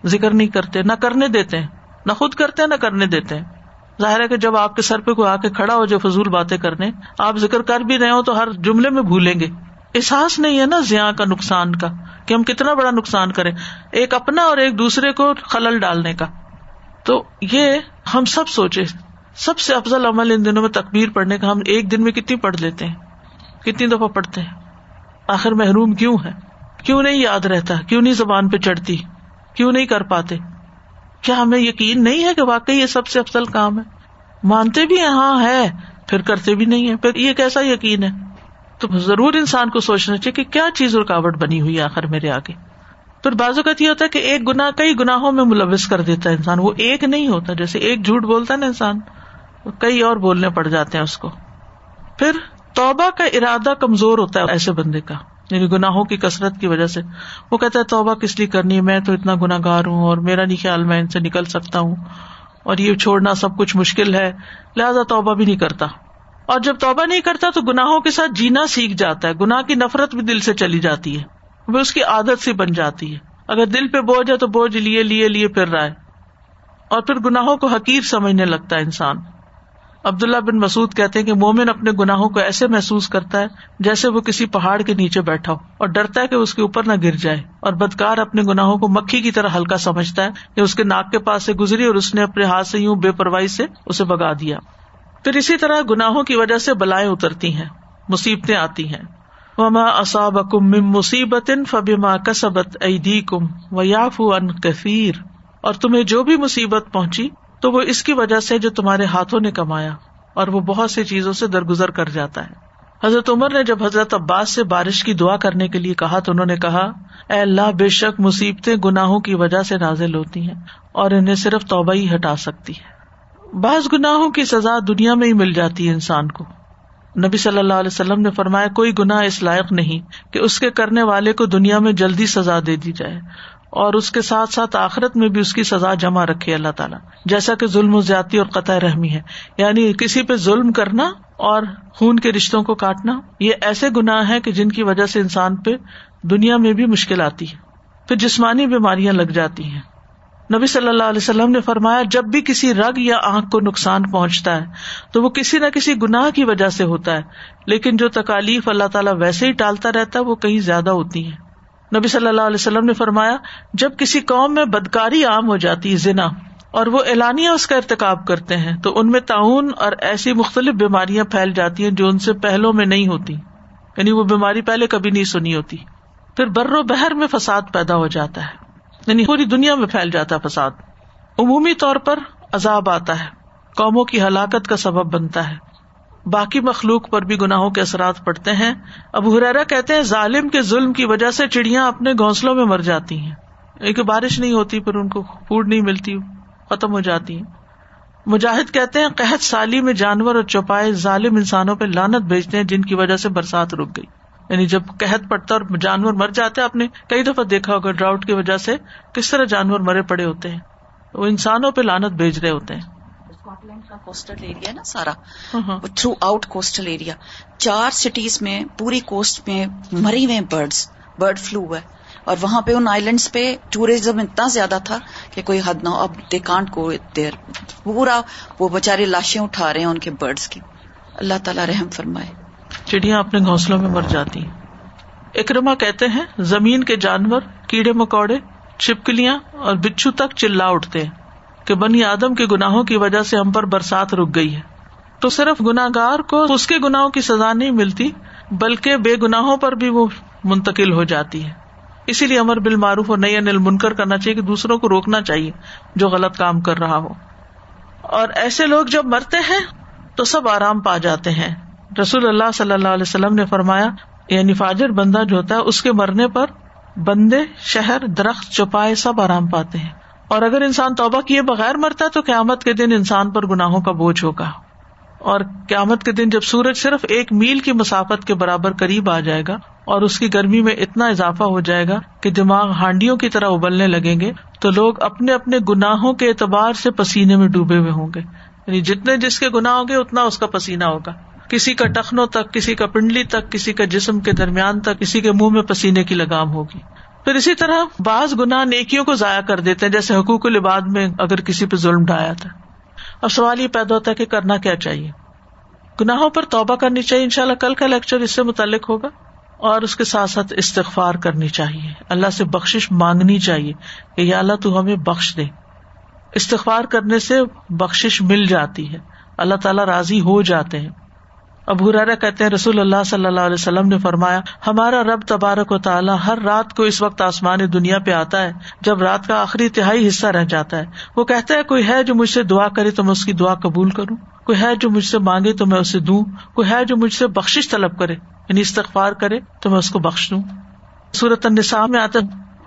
ذکر نہیں کرتے، نہ کرنے دیتے ہیں۔ نہ خود کرتے ہیں، نہ کرنے دیتے ہیں۔ ظاہر ہے کہ جب آپ کے سر پہ کوئی آ کے کھڑا ہو، جو فضول باتیں کرنے، آپ ذکر کر بھی رہے ہو تو ہر جملے میں بھولیں گے۔ احساس نہیں ہے نا زیا کا، نقصان کا، کہ ہم کتنا بڑا نقصان کریں۔ ایک اپنا اور ایک دوسرے کو خلل ڈالنے کا۔ تو یہ ہم سب سوچے سب سے افضل عمل ان دنوں میں تکبیر پڑھنے کا۔ ہم ایک دن میں کتنی پڑھ لیتے ہیں؟ کتنی دفعہ پڑھتے ہیں؟ آخر محروم کیوں ہے کیوں نہیں یاد رہتا؟ کیوں نہیں زبان پہ چڑھتی؟ کیوں نہیں کر پاتے؟ کیا ہمیں یقین نہیں ہے کہ واقعی یہ سب سے افضل کام ہے؟ مانتے بھی ہیں ہاں ہے، پھر کرتے بھی نہیں ہے پھر یہ کیسا یقین ہے۔ تو ضرور انسان کو سوچنا چاہیے کہ کیا چیز رکاوٹ بنی ہوئی آخر میرے آگے۔ پھر بازو کا یہ ہوتا ہے کہ ایک گنا کئی گناہوں میں ملوث کر دیتا ہے انسان۔ وہ ایک نہیں ہوتا، جیسے ایک جھوٹ بولتا ہے نا انسان کئی اور بولنے پڑ جاتے ہیں اس کو۔ پھر توبہ کا ارادہ کمزور ہوتا ہے ایسے بندے کا یعنی گناہوں کی کثرت کی وجہ سے۔ وہ کہتا ہے، توبہ کس لیے کرنی ہے؟ میں تو اتنا گناگار ہوں اور میرا نہیں خیال، میں ان سے نکل سکتا ہوں۔ اور یہ چھوڑنا سب کچھ مشکل ہے۔ لہٰذا توبہ بھی نہیں کرتا۔ اور جب توبہ نہیں کرتا تو گناہوں کے ساتھ جینا سیکھ جاتا ہے۔ گناہ کی نفرت بھی دل سے چلی جاتی ہے۔ وہ اس کی عادت سی بن جاتی ہے۔ اگر دل پہ بوجھ ہے تو بوجھ لیے لیے لیے پھر رہا ہے۔ اور پھر گناہوں کو حقیر سمجھنے لگتا ہے انسان۔ عبداللہ بن مسعد کہتے ہیں کہ مومن اپنے گناہوں کو ایسے محسوس کرتا ہے جیسے وہ کسی پہاڑ کے نیچے بیٹھا ہو اور ڈرتا ہے کہ اس کے اوپر نہ گر جائے اور بدکار اپنے گناہوں کو مکھی کی طرح ہلکا سمجھتا ہے کہ اس کے ناک کے پاس سے گزری اور اس نے اپنے ہاتھ سے یوں بے پرواہی سے اسے بگا دیا۔ پھر اسی طرح گناہوں کی وجہ سے بلائیں اترتی ہیں، مصیبتیں آتی ہیں۔ وما اصاب کم مصیبت فبیما کسبت ایدی کم و یاف ان کثیر اور تمہیں جو بھی مصیبت پہنچی تو وہ اس کی وجہ سے جو تمہارے ہاتھوں نے کمایا اور وہ بہت سی چیزوں سے درگزر کر جاتا ہے۔ حضرت عمر نے جب حضرت عباس سے بارش کی دعا کرنے کے لیے کہا تو انہوں نے کہا، اے اللہ بے شک مصیبتیں گناہوں کی وجہ سے نازل ہوتی ہیں اور انہیں صرف توبہ ہی ہٹا سکتی ہے۔ بعض گناہوں کی سزا دنیا میں ہی مل جاتی ہے انسان کو۔ نبی صلی اللہ علیہ وسلم نے فرمایا، کوئی گناہ اس لائق نہیں کہ اس کے کرنے والے کو دنیا میں جلدی سزا دے دی جائے۔ اور اس کے ساتھ ساتھ آخرت میں بھی اس کی سزا جمع رکھے اللہ تعالیٰ۔ جیسا کہ ظلم و زیادتی اور قطع رحمی ہے۔ یعنی کسی پہ ظلم کرنا اور خون کے رشتوں کو کاٹنا، یہ ایسے گناہ ہے کہ جن کی وجہ سے انسان پہ دنیا میں بھی مشکل آتی ہے۔ پھر جسمانی بیماریاں لگ جاتی ہیں۔ نبی صلی اللہ علیہ وسلم نے فرمایا، جب بھی کسی رگ یا آنکھ کو نقصان پہنچتا ہے، تو وہ کسی نہ کسی گناہ کی وجہ سے ہوتا ہے۔ لیکن جو تکالیف اللہ تعالیٰ ویسے ہی ٹالتا رہتا ہے، وہ کہیں زیادہ ہوتی ہے نبی صلی اللہ علیہ وسلم نے فرمایا، جب کسی قوم میں بدکاری عام ہو جاتی، زنا، اور وہ اعلانیہ اس کا ارتقاب کرتے ہیں، تو ان میں تعاون اور ایسی مختلف بیماریاں پھیل جاتی ہیں جو ان سے پہلو میں نہیں ہوتی۔ یعنی وہ بیماری پہلے کبھی نہیں سنی ہوتی۔ پھر بر و بہر میں فساد پیدا ہو جاتا ہے۔ یعنی پوری دنیا میں پھیل جاتا ہے فساد۔ عمومی طور پر عذاب آتا ہے۔ قوموں کی ہلاکت کا سبب بنتا ہے۔ باقی مخلوق پر بھی گناہوں کے اثرات پڑتے ہیں۔ اب ہریرا کہتے ہیں، ظالم کے ظلم کی وجہ سے چڑیاں اپنے گھونسلوں میں مر جاتی ہیں۔ ایک بارش نہیں ہوتی، پھر ان کو فوڈ نہیں ملتی، ختم ہو جاتی ہیں۔ مجاہد کہتے ہیں، قحط سالی میں جانور اور چوپائے ظالم انسانوں پہ لانت بھیجتے ہیں، جن کی وجہ سے برسات رک گئی۔ یعنی جب قحط پڑتا اور جانور مر جاتے آپ نے کئی دفعہ دیکھا ہوگا، ڈراؤٹ کی وجہ سے کس طرح جانور مرے پڑے ہوتے ہیں۔ وہ انسانوں پہ لانت بھیج رہے ہوتے ہیں۔ کوسٹل ایریا نا سارا تھرو آؤٹ کوسٹل ایریا چار سٹیز میں پوری کوسٹ میں مری ہوئے برڈس برڈ فلو ہے اور وہاں پہ ان آئیلینڈس پہ ٹوریزم اتنا زیادہ تھا کہ کوئی حد نہ اب دے کانٹ کو دیر پورا وہ بےچارے لاشیں اٹھا رہے ہیں ان کے برڈس کی اللہ تعالیٰ رحم فرمائے چڑیاں اپنے گھونسلوں میں مر جاتی ہیں اکرما کہتے ہیں زمین کے جانور کیڑے مکوڑے چھپکلیاں اور بچھو تک چلا اٹھتے ہیں کہ بنی آدم کے گناہوں کی وجہ سے ہم پر برسات رک گئی ہے۔ تو صرف گناگار کو اس کے گناہوں کی سزا نہیں ملتی، بلکہ بے گناہوں پر بھی وہ منتقل ہو جاتی ہے۔ اسی لیے امر بال معروف اور نئی انل منکر کرنا چاہیے کہ دوسروں کو روکنا چاہیے جو غلط کام کر رہا ہو۔ اور ایسے لوگ جب مرتے ہیں تو سب آرام پا جاتے ہیں۔ رسول اللہ صلی اللہ علیہ وسلم نے فرمایا یعنی فاجر بندہ جو ہوتا ہے، اس کے مرنے پر بندے، شہر، درخت، چوپائے سب آرام پاتے ہیں۔ اور اگر انسان توبہ کیے بغیر مرتا تو قیامت کے دن انسان پر گناہوں کا بوجھ ہوگا۔ اور قیامت کے دن جب سورج صرف ایک میل کی مسافت کے برابر قریب آ جائے گا اور اس کی گرمی میں اتنا اضافہ ہو جائے گا کہ دماغ ہانڈیوں کی طرح ابلنے لگیں گے، تو لوگ اپنے اپنے گناہوں کے اعتبار سے پسینے میں ڈوبے ہوئے ہوں گے۔ یعنی جتنے جس کے گناہ ہوں گے، اتنا اس کا پسینہ ہوگا۔ کسی کا ٹخنوں تک، کسی کا پنڈلی تک، کسی کا جسم کے درمیان تک، کسی کے منہ میں پسینے کی لگام ہوگی۔ پھر اسی طرح بعض گنا نیکیوں کو ضائع کر دیتے ہیں، جیسے حقوق العباد میں اگر کسی پہ ظلم ڈھایا تھا۔ اور سوال یہ پیدا ہوتا ہے کہ کرنا کیا چاہیے؟ گناہوں پر توبہ کرنی چاہیے ان شاء اللہ کل کا لیکچر اس سے متعلق ہوگا۔ اور اس کے ساتھ ساتھ استغفار کرنی چاہیے۔ اللہ سے بخش مانگنی چاہیے کہ یا اللہ تو ہمیں بخش دے۔ استغفار کرنے سے بخش مل جاتی ہے۔ اللہ تعالیٰ راضی ہو جاتے ہیں۔ اب ہرارا کہتے ہیں رسول اللہ صلی اللہ علیہ وسلم نے فرمایا، ہمارا رب تبارک و تعالیٰ ہر رات کو اس وقت آسمان دنیا پہ آتا ہے، جب رات کا آخری تہائی حصہ رہ جاتا ہے۔ وہ کہتا ہے، کوئی ہے جو مجھ سے دعا کرے تو میں اس کی دعا قبول کروں؟ کوئی ہے جو مجھ سے مانگے تو میں اسے دوں؟ کوئی ہے جو مجھ سے بخش طلب کرے یعنی استغفار کرے تو میں اس کو بخش دوں؟ سورت النساء میں آتا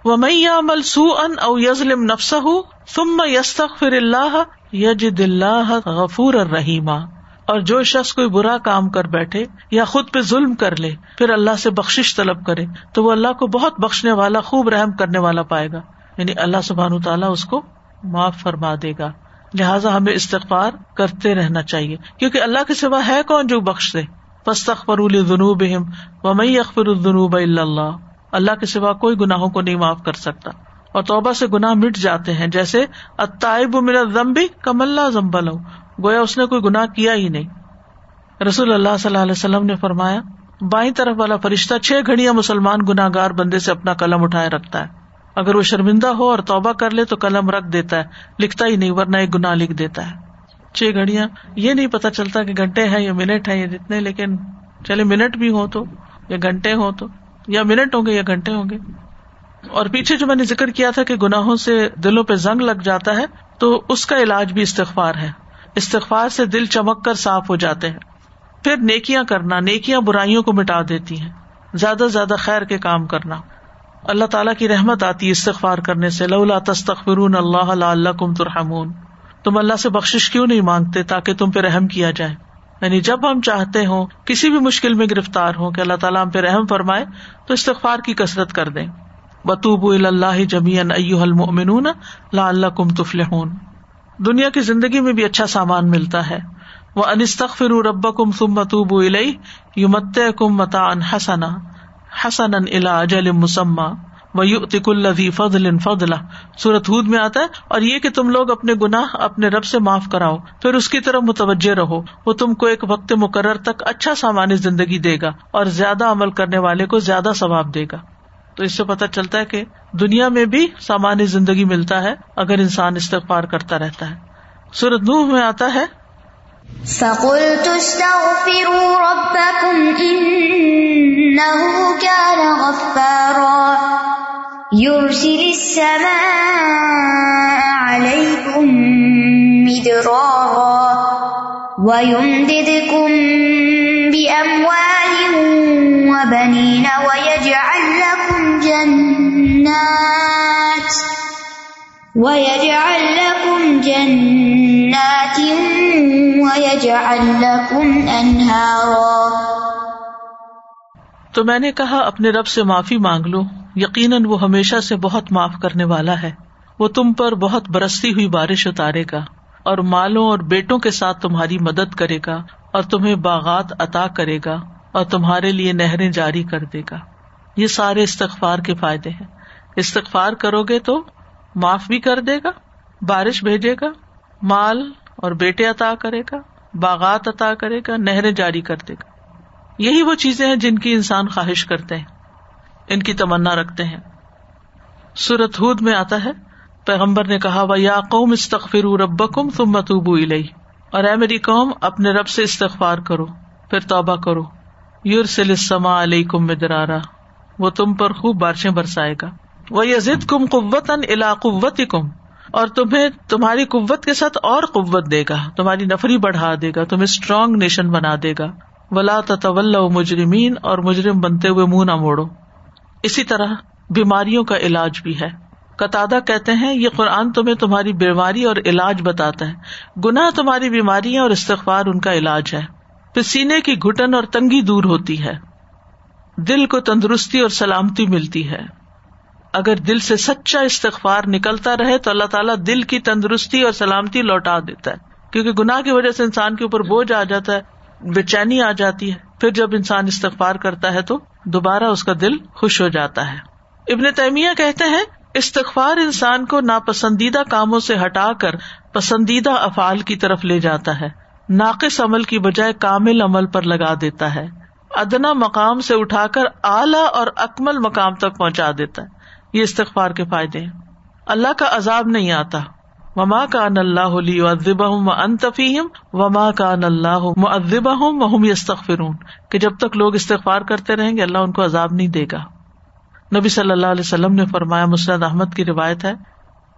وہ میں یا مل سو ان او یزلم نفس ہوں تم میں یستخ فر اللہ یج دلہ غفور الرحیمہ اور جو شخص کوئی برا کام کر بیٹھے یا خود پہ ظلم کر لے، پھر اللہ سے بخش طلب کرے، تو وہ اللہ کو بہت بخشنے والا، خوب رحم کرنے والا پائے گا۔ یعنی اللہ سبحان تعالیٰ اس کو معاف فرما دے گا۔ لہٰذا ہمیں استغفار کرتے رہنا چاہیے، کیونکہ اللہ کے سوا ہے کون جو بخش دے جنوب و مئی اخبر الجنوب اللہ۔ اللہ کے سوا کوئی گناہوں کو نہیں معاف کر سکتا۔ اور توبہ سے گناہ مٹ جاتے ہیں، جیسے اتائب میرا زمبی کم اللہ زمبل گویا اس نے کوئی گناہ کیا ہی نہیں۔ رسول اللہ صلی اللہ علیہ وسلم نے فرمایا، بائیں طرف والا فرشتہ چھ گھڑیاں مسلمان گناہ گار بندے سے اپنا قلم اٹھائے رکھتا ہے۔ اگر وہ شرمندہ ہو اور توبہ کر لے تو قلم رکھ دیتا ہے، لکھتا ہی نہیں، ورنہ ایک گنا لکھ دیتا ہے۔ چھ گھڑیاں، یہ نہیں پتا چلتا کہ گھنٹے ہیں یا منٹ ہے یا جتنے، لیکن چلے منٹ بھی ہو تو، یا گھنٹے ہو تو، یا منٹ ہوں گے یا گھنٹے ہوں گے۔ اور پیچھے جو میں نے ذکر کیا تھا کہ گناہوں سے دلوں پہ زنگ لگ جاتا ہے، تو اس کا علاج بھی استغفار ہے۔ استغفار سے دل چمک کر صاف ہو جاتے ہیں۔ پھر نیکیاں کرنا، نیکیاں برائیوں کو مٹا دیتی ہیں۔ زیادہ سے زیادہ خیر کے کام کرنا۔ اللہ تعالیٰ کی رحمت آتی استغفار کرنے سے۔ لولا تستخر اللہ اللہ کم ترحمون۔ تم اللہ سے بخش کیوں نہیں مانگتے تاکہ تم پہ رحم کیا جائے؟ یعنی جب ہم چاہتے ہوں، کسی بھی مشکل میں گرفتار ہوں کہ اللہ تعالیٰ ہم پہ رحم فرمائے، تو استغفار کی کثرت کر دیں۔ بطوب اللہ جمیان المؤمنون لا اللہ کم تفل دنیا کی زندگی میں بھی اچھا سامان ملتا ہے۔ وہ انستخر رب کم تم بتوب یومت کم متا ان حسنا حسن الا اجل مسمہ ویؤتک الذی فضل فضلہ سورت ہود میں آتا ہے، اور یہ کہ تم لوگ اپنے گناہ اپنے رب سے معاف کراؤ، پھر اس کی طرف متوجہ رہو، وہ تم کو ایک وقت مقرر تک اچھا سامان زندگی دے گا، اور زیادہ عمل کرنے والے کو زیادہ ثواب دے گا۔ تو اس سے پتہ چلتا ہے کہ دنیا میں بھی سامان زندگی ملتا ہے اگر انسان استغفار کرتا رہتا ہے۔ سورت نوح میں آتا ہے۔ فَقُلْتُ اسْتَغْفِرُوا رَبَّكُمْ إِنَّهُ كَانَ غَفَّارًا۔ يرسل السماء عليكم مدرارا۔ ويمددكم بأموال وبنين ويجعل لكم جنات ويجعل لكم جنات ويجعل لكم أنهارا تو میں نے کہا، اپنے رب سے معافی مانگ لو۔ یقیناً وہ ہمیشہ سے بہت معاف کرنے والا ہے۔ وہ تم پر بہت برستی ہوئی بارش اتارے گا اور مالوں اور بیٹوں کے ساتھ تمہاری مدد کرے گا۔ اور تمہیں باغات عطا کرے گا اور تمہارے لیے نہریں جاری کر دے گا۔ یہ سارے استغفار کے فائدے ہیں۔ استغفار کرو گے تو معاف بھی کر دے گا، بارش بھیجے گا، مال اور بیٹے عطا کرے گا، باغات عطا کرے گا، نہریں جاری کر دے گا۔ یہی وہ چیزیں ہیں جن کی انسان خواہش کرتے ہیں، ان کی تمنا رکھتے ہیں۔ سورت ہود میں آتا ہے، پیغمبر نے کہا وہ یا قوم استغفر رب کم تم متوبو الئی اور اے میری قوم، اپنے رب سے استغفار کرو، پھر توبہ کرو۔ یور سلسما علیہ کم مدرارا، وہ تم پر خوب بارشیں برسائے گا۔ وہ یزید کم قوت ان الا قوت کم اور تمہیں تمہاری قوت کے ساتھ اور قوت دے گا۔ تمہاری نفری بڑھا دے گا، تمہیں اسٹرانگ نیشن بنا دے گا۔ ولا تول مجرمین اور مجرم بنتے ہوئے منہ نہ موڑو۔ اسی طرح بیماریوں کا علاج بھی ہے۔ قطع کہتے ہیں، یہ قرآن تمہیں تمہاری بیماری اور علاج بتاتا ہے۔ گناہ تمہاری بیماری اور استغفار ان کا علاج ہے۔ پھر سینے کی گٹن اور تنگی دور ہوتی ہے۔ دل کو تندرستی اور سلامتی ملتی ہے۔ اگر دل سے سچا استغفار نکلتا رہے تو اللہ تعالیٰ دل کی تندرستی اور سلامتی لوٹا دیتا ہے۔ کیونکہ گناہ کی وجہ سے انسان کے اوپر بوجھ آ جاتا ہے، بے چینی آ جاتی ہے۔ پھر جب انسان استغفار کرتا ہے تو دوبارہ اس کا دل خوش ہو جاتا ہے۔ ابن تیمیہ کہتے ہیں استغفار انسان کو ناپسندیدہ کاموں سے ہٹا کر پسندیدہ افعال کی طرف لے جاتا ہے۔ ناقص عمل کی بجائے کامل عمل پر لگا دیتا ہے۔ ادنا مقام سے اٹھا کر اعلی اور اکمل مقام تک پہنچا دیتا ہے۔ یہ استغفار کے فائدے ہیں۔ اللہ کا عذاب نہیں آتا۔ وما کا ان اللہ ادب ہوں انتفیم وما کا ان اللہ ادب ہوں کہ جب تک لوگ استغفار کرتے رہیں گے، اللہ ان کو عذاب نہیں دے گا۔ نبی صلی اللہ علیہ وسلم نے فرمایا مسرد احمد کی روایت ہے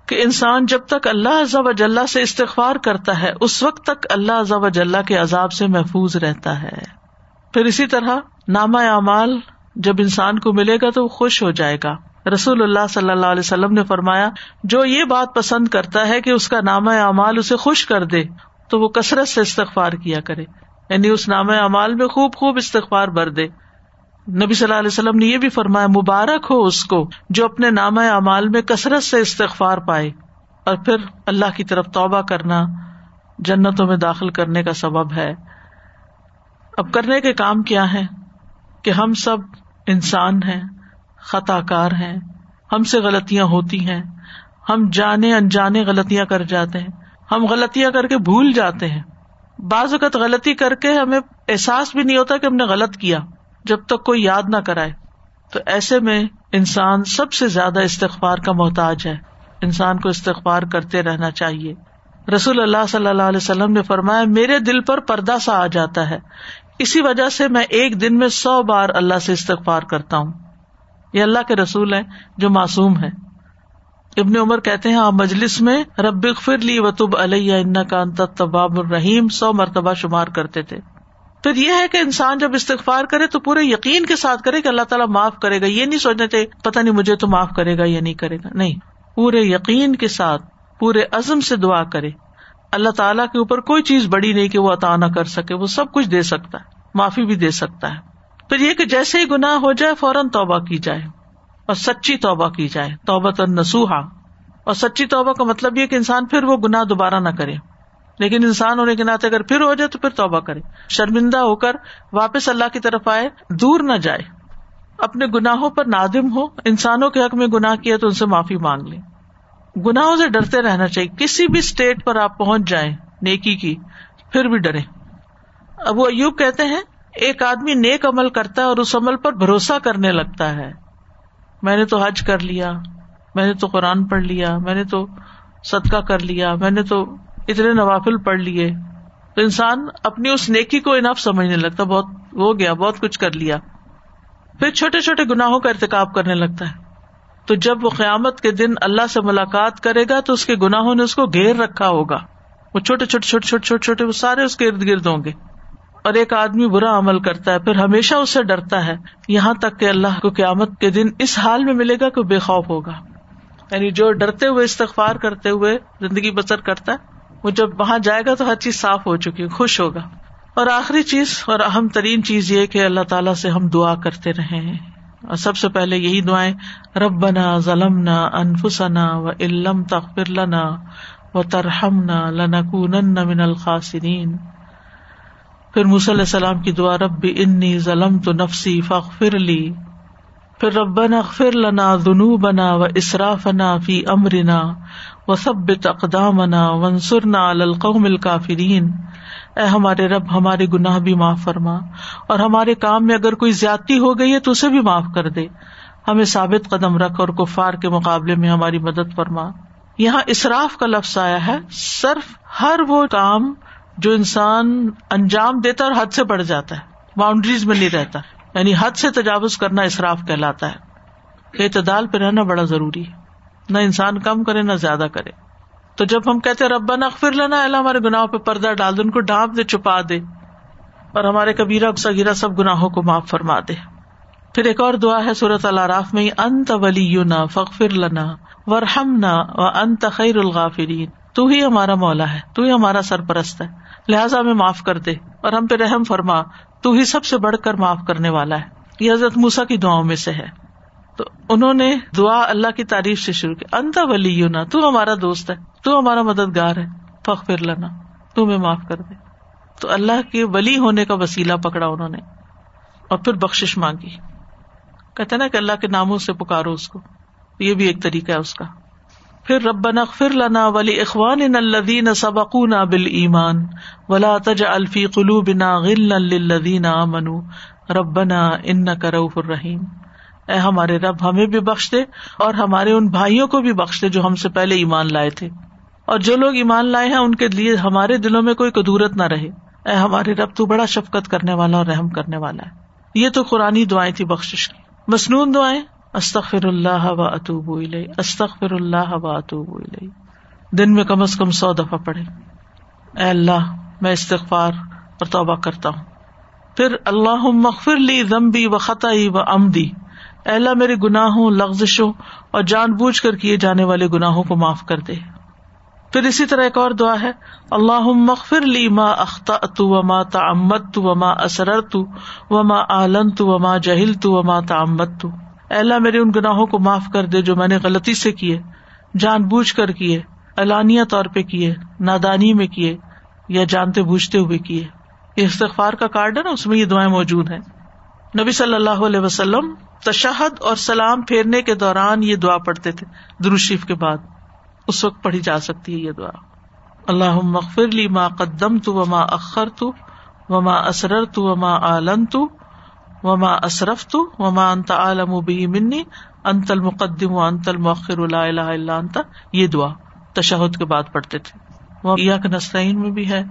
کہ انسان جب تک اللہ ضب اجلّہ سے استغفار کرتا ہے، اس وقت تک اللہ ضب اجلّہ کے عذاب سے محفوظ رہتا ہے۔ پھر اسی طرح نامہ اعمال جب انسان کو ملے گا تو وہ خوش ہو جائے گا۔ رسول اللہ صلی اللہ علیہ وسلم نے فرمایا، جو یہ بات پسند کرتا ہے کہ اس کا نامہ اعمال اسے خوش کر دے، تو وہ کثرت سے استغفار کیا کرے۔ یعنی اس نامہ اعمال میں خوب خوب استغفار بھر دے۔ نبی صلی اللہ علیہ وسلم نے یہ بھی فرمایا، مبارک ہو اس کو جو اپنے نامہ اعمال میں کثرت سے استغفار پائے اور پھر اللہ کی طرف توبہ کرنا جنتوں میں داخل کرنے کا سبب ہے۔ اب کرنے کے کام کیا ہے کہ ہم سب انسان ہیں خطا کار ہیں، ہم سے غلطیاں ہوتی ہیں، ہم جانے انجانے غلطیاں کر جاتے ہیں، ہم غلطیاں کر کے بھول جاتے ہیں۔ بعض اوقات غلطی کر کے ہمیں احساس بھی نہیں ہوتا کہ ہم نے غلط کیا۔ جب تک کوئی یاد نہ کرائے۔ تو ایسے میں انسان سب سے زیادہ استغفار کا محتاج ہے۔ انسان کو استغفار کرتے رہنا چاہیے۔ رسول اللہ صلی اللہ علیہ وسلم نے فرمایا، میرے دل پر پردہ سا آ جاتا ہے۔ اسی وجہ سے میں ایک دن میں سو بار اللہ سے استغفار کرتا ہوں۔ یہ اللہ کے رسول ہیں جو معصوم ہے ابن عمر کہتے ہیں آپ مجلس میں رب لی وطب علیہ ان کا انت طباب الرحیم، سو مرتبہ شمار کرتے تھے۔ پھر یہ ہے کہ انسان جب استغفار کرے تو پورے یقین کے ساتھ کرے کہ اللہ تعالیٰ معاف کرے گا۔ یہ نہیں سوچنے تھے پتا نہیں مجھے تو معاف کرے گا یا نہیں کرے گا۔ نہیں، پورے یقین کے ساتھ، پورے عزم سے دعا کرے۔ اللہ تعالیٰ کے اوپر کوئی چیز بڑی نہیں کہ وہ عطا نہ کر سکے، وہ سب کچھ دے سکتا ہے، معافی بھی دے سکتا ہے۔ پھر یہ کہ جیسے ہی گناہ ہو جائے، فوراً توبہ کی جائے اور سچی توبہ کی جائے توبہ تو نسوہا اور سچی توبہ کا مطلب یہ کہ انسان پھر وہ گناہ دوبارہ نہ کرے۔ لیکن انسان ہونے کے ناطے اگر پھر ہو جائے تو پھر توبہ کرے۔ شرمندہ ہو کر واپس اللہ کی طرف آئے، دور نہ جائے۔ اپنے گناہوں پر نادم ہو، انسانوں کے حق میں گناہ کیا تو ان سے معافی مانگ لیں گناہوں سے ڈرتے رہنا چاہیے۔ کسی بھی اسٹیٹ پر آپ پہنچ جائیں، نیکی کی، پھر بھی ڈرے اب وہ ایوب کہتے ہیں، ایک آدمی نیک عمل کرتا ہے اور اس عمل پر بھروسہ کرنے لگتا ہے۔ میں نے تو حج کر لیا، میں نے تو قرآن پڑھ لیا، میں نے تو صدقہ کر لیا، میں نے تو اتنے نوافل پڑھ لیے۔ تو انسان اپنی اس نیکی کو انف سمجھنے لگتا، بہت ہو گیا، بہت کچھ کر لیا۔ پھر چھوٹے چھوٹے گناہوں کا ارتقاب کرنے لگتا ہے۔ تو جب وہ قیامت کے دن اللہ سے ملاقات کرے گا، تو اس کے گناہوں نے اس کو گھیر رکھا ہوگا۔ وہ چھوٹے چھوٹے چھوٹے چھوٹے چھوٹے چھوٹے، وہ سارے اس کے ارد گرد ہوں گے۔ اور ایک آدمی برا عمل کرتا ہے، پھر ہمیشہ اس سے ڈرتا ہے۔ یہاں تک کہ اللہ کو قیامت کے دن اس حال میں ملے گا کہ بے خوف ہوگا۔ یعنی جو ڈرتے ہوئے، استغفار کرتے ہوئے زندگی بسر کرتا ہے وہ جب وہاں جائے گا تو ہر چیز صاف ہو چکی، خوش ہوگا۔ اور آخری چیز اور اہم ترین چیز یہ کہ اللہ تعالیٰ سے ہم دعا کرتے رہے اور سب سے پہلے یہی دعائیں رب بنا ضلم نہ انفسنا و علم تخر لنا و ترہم نہ لنکون من الخاصرین پھر علیہ السلام کی دعا، رب انی ظلم تو نفسی فخر لی۔ پھر ربن اغفر لنا ذنوبنا بنا و اصرافنا فی امرنا۔ و سب اقدامنا ونصرنا علی القوم الکافرین اے ہمارے رب، ہمارے گناہ بھی معاف فرما۔ اور ہمارے کام میں اگر کوئی زیادتی ہو گئی ہے تو اسے بھی معاف کر دے۔ ہمیں ثابت قدم رکھ اور کفار کے مقابلے میں ہماری مدد فرما۔ یہاں اصراف کا لفظ آیا ہے۔ صرف ہر وہ کام جو انسان انجام دیتا اور حد سے بڑھ جاتا ہے۔ باؤنڈریز میں نہیں رہتا۔ یعنی حد سے تجاوز کرنا اصراف کہلاتا ہے۔ اعتدال پہ رہنا بڑا ضروری ہے۔ نہ انسان کم کرے، نہ زیادہ کرے۔ تو جب ہم کہتے ربا نقفر لینا اللہ ہمارے گناہوں پہ پردہ ڈال دے، ان کو ڈانپ دے، چھپا دے، اور ہمارے کبیرا سگیرا سب گناہوں کو معاف فرما دے۔ پھر ایک اور دعا ہے صورت اللہ راف میں، انت ولی فخر لنا ورحم نہ و انت خیر الغافرین۔ تو ہی ہمارا مولا ہے، تو ہی ہمارا سرپرست ہے۔ لہٰذا ہمیں معاف کر دے اور ہم پہ رحم فرما۔ تو ہی سب سے بڑھ کر معاف کرنے والا ہے۔ یہ حضرت موسا کی دعاؤں میں سے ہے۔ تو انہوں نے دعا اللہ کی تعریف سے شروع کی، انت ولی تو ہمارا دوست ہے، تو ہمارا مددگار ہے فخ پھر لنا، تو میں معاف کر دے۔ تو اللہ کے ولی ہونے کا وسیلہ پکڑا انہوں نے، اور پھر بخش مانگی۔ کہتے نا کہ اللہ کے ناموں سے پکارو اس کو، یہ بھی ایک طریقہ ہے اس کا۔ پھر رب نغفر لنا ولی اخوان الدین سبق نہ بل ایمان ولا تج الفی قلو بنا غل الدین ربنا ان کروف الرحیم اے ہمارے رب، ہمیں بھی بخش دے اور ہمارے ان بھائیوں کو بھی بخش دے جو ہم سے پہلے ایمان لائے تھے۔ اور جو لوگ ایمان لائے ہیں، ان کے لیے ہمارے دلوں میں کوئی کدورت نہ رہے۔ اے ہمارے رب، تو بڑا شفقت کرنے والا اور رحم کرنے والا ہے۔ یہ تو قرآن دعائیں تھی بخش کی۔ مصنون دعائیں۔ استخر اللہ و اطوب استخر اللہ و اطوب دن میں کم از کم سو دفعہ پڑھے۔ اے اللہ، میں استغفار اور توبہ کرتا ہوں۔ پھر اللہ مغفر لی ضمبی و خطائی و امدی اللہ میرے گناہوں، لغزشوں اور جان بوجھ کر کیے جانے والے گناہوں کو معاف کر دے۔ پھر اسی طرح ایک اور دعا ہے اللہ مغفر لی ما اختا تو وما تعمت تو وما اسرر تو وما آلن تو وما جہل تو وما تعمت تو اللہ میرے ان گناہوں کو معاف کر دے جو میں نے غلطی سے کیے، جان بوجھ کر کیے، اعلانیہ طور پہ کیے، نادانی میں کیے یا جانتے بوجھتے ہوئے کیے۔ یہ استغفار کا کارڈ ہے نا، اس میں یہ دعائیں موجود ہیں۔ نبی صلی اللہ علیہ وسلم تشہد اور سلام پھیرنے کے دوران یہ دعا پڑھتے تھے۔ دروشیف کے بعد اس وقت پڑھی جا سکتی ہے یہ دعا۔ اللہ مغفر لی ما قدم تو وما اخر تو وما اسرر تو وما عالن تو وما اصرف تو وما انت عالم بھی منی۔ انت المقدم و انت المؤخر، لا الہ الا انت۔ یہ دعا تشہد کے بعد پڑھتے تھے۔ وہ نسرین میں بھی ہے۔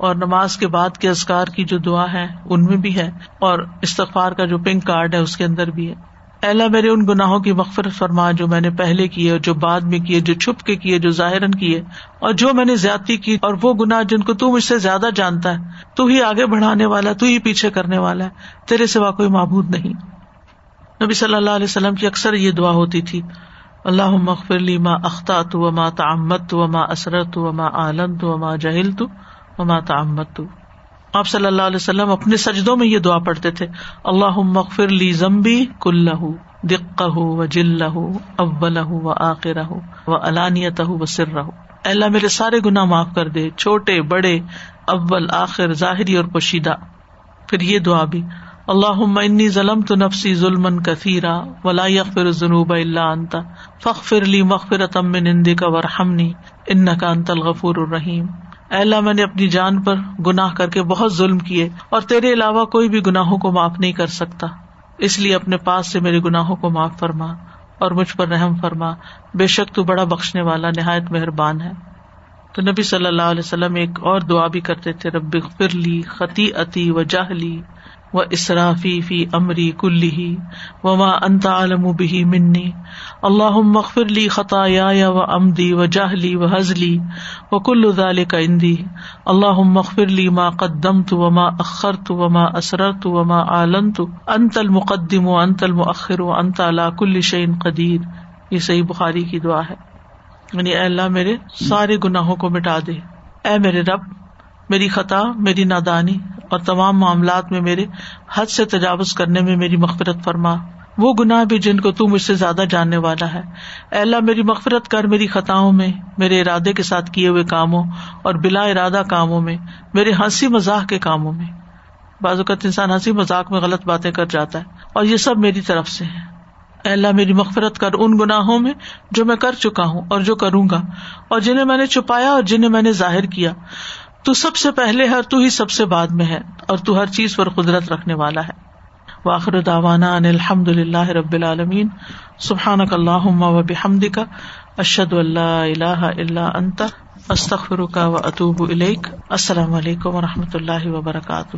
اور نماز کے بعد کے ازکار کی جو دعا ہے ان میں بھی ہے۔ اور استغفار کا جو پنک کارڈ ہے، اس کے اندر بھی ہے۔ اللہ، میرے ان گناہوں کی مغفرت فرما جو میں نے پہلے کیے اور جو بعد میں کیے، جو چھپ کے کیے، جو ظاہر کیے۔ اور جو میں نے زیادتی کی، اور وہ گناہ جن کو تو مجھ سے زیادہ جانتا ہے، تو ہی آگے بڑھانے والا، تو ہی پیچھے کرنے والا ہے۔ تیرے سوا کوئی معبود نہیں۔ نبی صلی اللہ علیہ وسلم کی اکثر یہ دعا ہوتی تھی اللہ مغفر لی ما اختات وما تعمت وما اسرت وما عالنت وما جہلت وما تعمت آپ صلی اللہ علیہ وسلم اپنے سجدوں میں یہ دعا پڑھتے تھے اللہ مغفر لی زمبی کلہ دقہ و جلہ اولہ و آخرہ و علانیتہ و سرہ اللہ، میرے سارے گناہ معاف کر دے، چھوٹے، بڑے، اول، آخر، ظاہری اور پوشیدہ۔ پھر یہ دعا بھی اللہ انی ظلم تو نفسی ظلم کثیرا ولا یغفر ذنوب اللہ انتا فخر لی مغفرت من عندک ورحمنی انک انت الغفور الرحیم۔ اللہ، میں نے اپنی جان پر گناہ کر کے بہت ظلم کیے اور تیرے علاوہ کوئی بھی گناہوں کو معاف نہیں کر سکتا۔ اس لیے اپنے پاس سے میرے گناہوں کو معاف فرما اور مجھ پر رحم فرما۔ بے شک تو بڑا بخشنے والا، نہایت مہربان ہے۔ تو نبی صلی اللہ علیہ وسلم ایک اور دعا بھی کرتے تھے، رب فرلی خطی عتی و جاہلی و اسرافی فی امری کلی و ماں انتا عالم بھی منی اللہ مغفر لی خطا یا و امدی و جاہلی و حضلی و کل ذال کا اندی اللہ مغفر لی ما قدم تو و اخر تو و ما اسرر تو و ما عالن تو انت المقدم و انت المؤخر و انت علا کل شعین قدیر یہ صحیح بخاری کی دعا ہے. یعنی اے اللہ میرے سارے گناہوں کو مٹا دے. اے میرے رب میری خطا، میری نادانی اور تمام معاملات میں میرے حد سے تجاوز کرنے میں میری مغفرت فرما۔ وہ گناہ بھی جن کو تو مجھ سے زیادہ جاننے والا ہے۔ اے اللہ، میری مغفرت کر میری خطاؤں میں، میرے ارادے کے ساتھ کیے ہوئے کاموں اور بلا ارادہ کاموں میں، میرے ہنسی مزاح کے کاموں میں۔ بعض اوقات انسان ہنسی مذاق میں غلط باتیں کر جاتا ہے اور یہ سب میری طرف سے ہے اے اللہ، میری مغفرت کر ان گناہوں میں جو میں کر چکا ہوں اور جو کروں گا اور جنہیں میں نے چھپایا اور جنہیں میں نے ظاہر کیا۔ تو سب سے پہلے ہر تو ہی سب سے بعد میں ہے اور تو ہر چیز پر قدرت رکھنے والا ہے۔ واخر داوانا ان الحمد للہ رب العالمین۔ سبحان اللہ و بحمد کا اشد اللہ اللہ اللہ انت۔ استخر کا و اطوب السلام علیکم و رحمۃ اللہ وبرکاتہ۔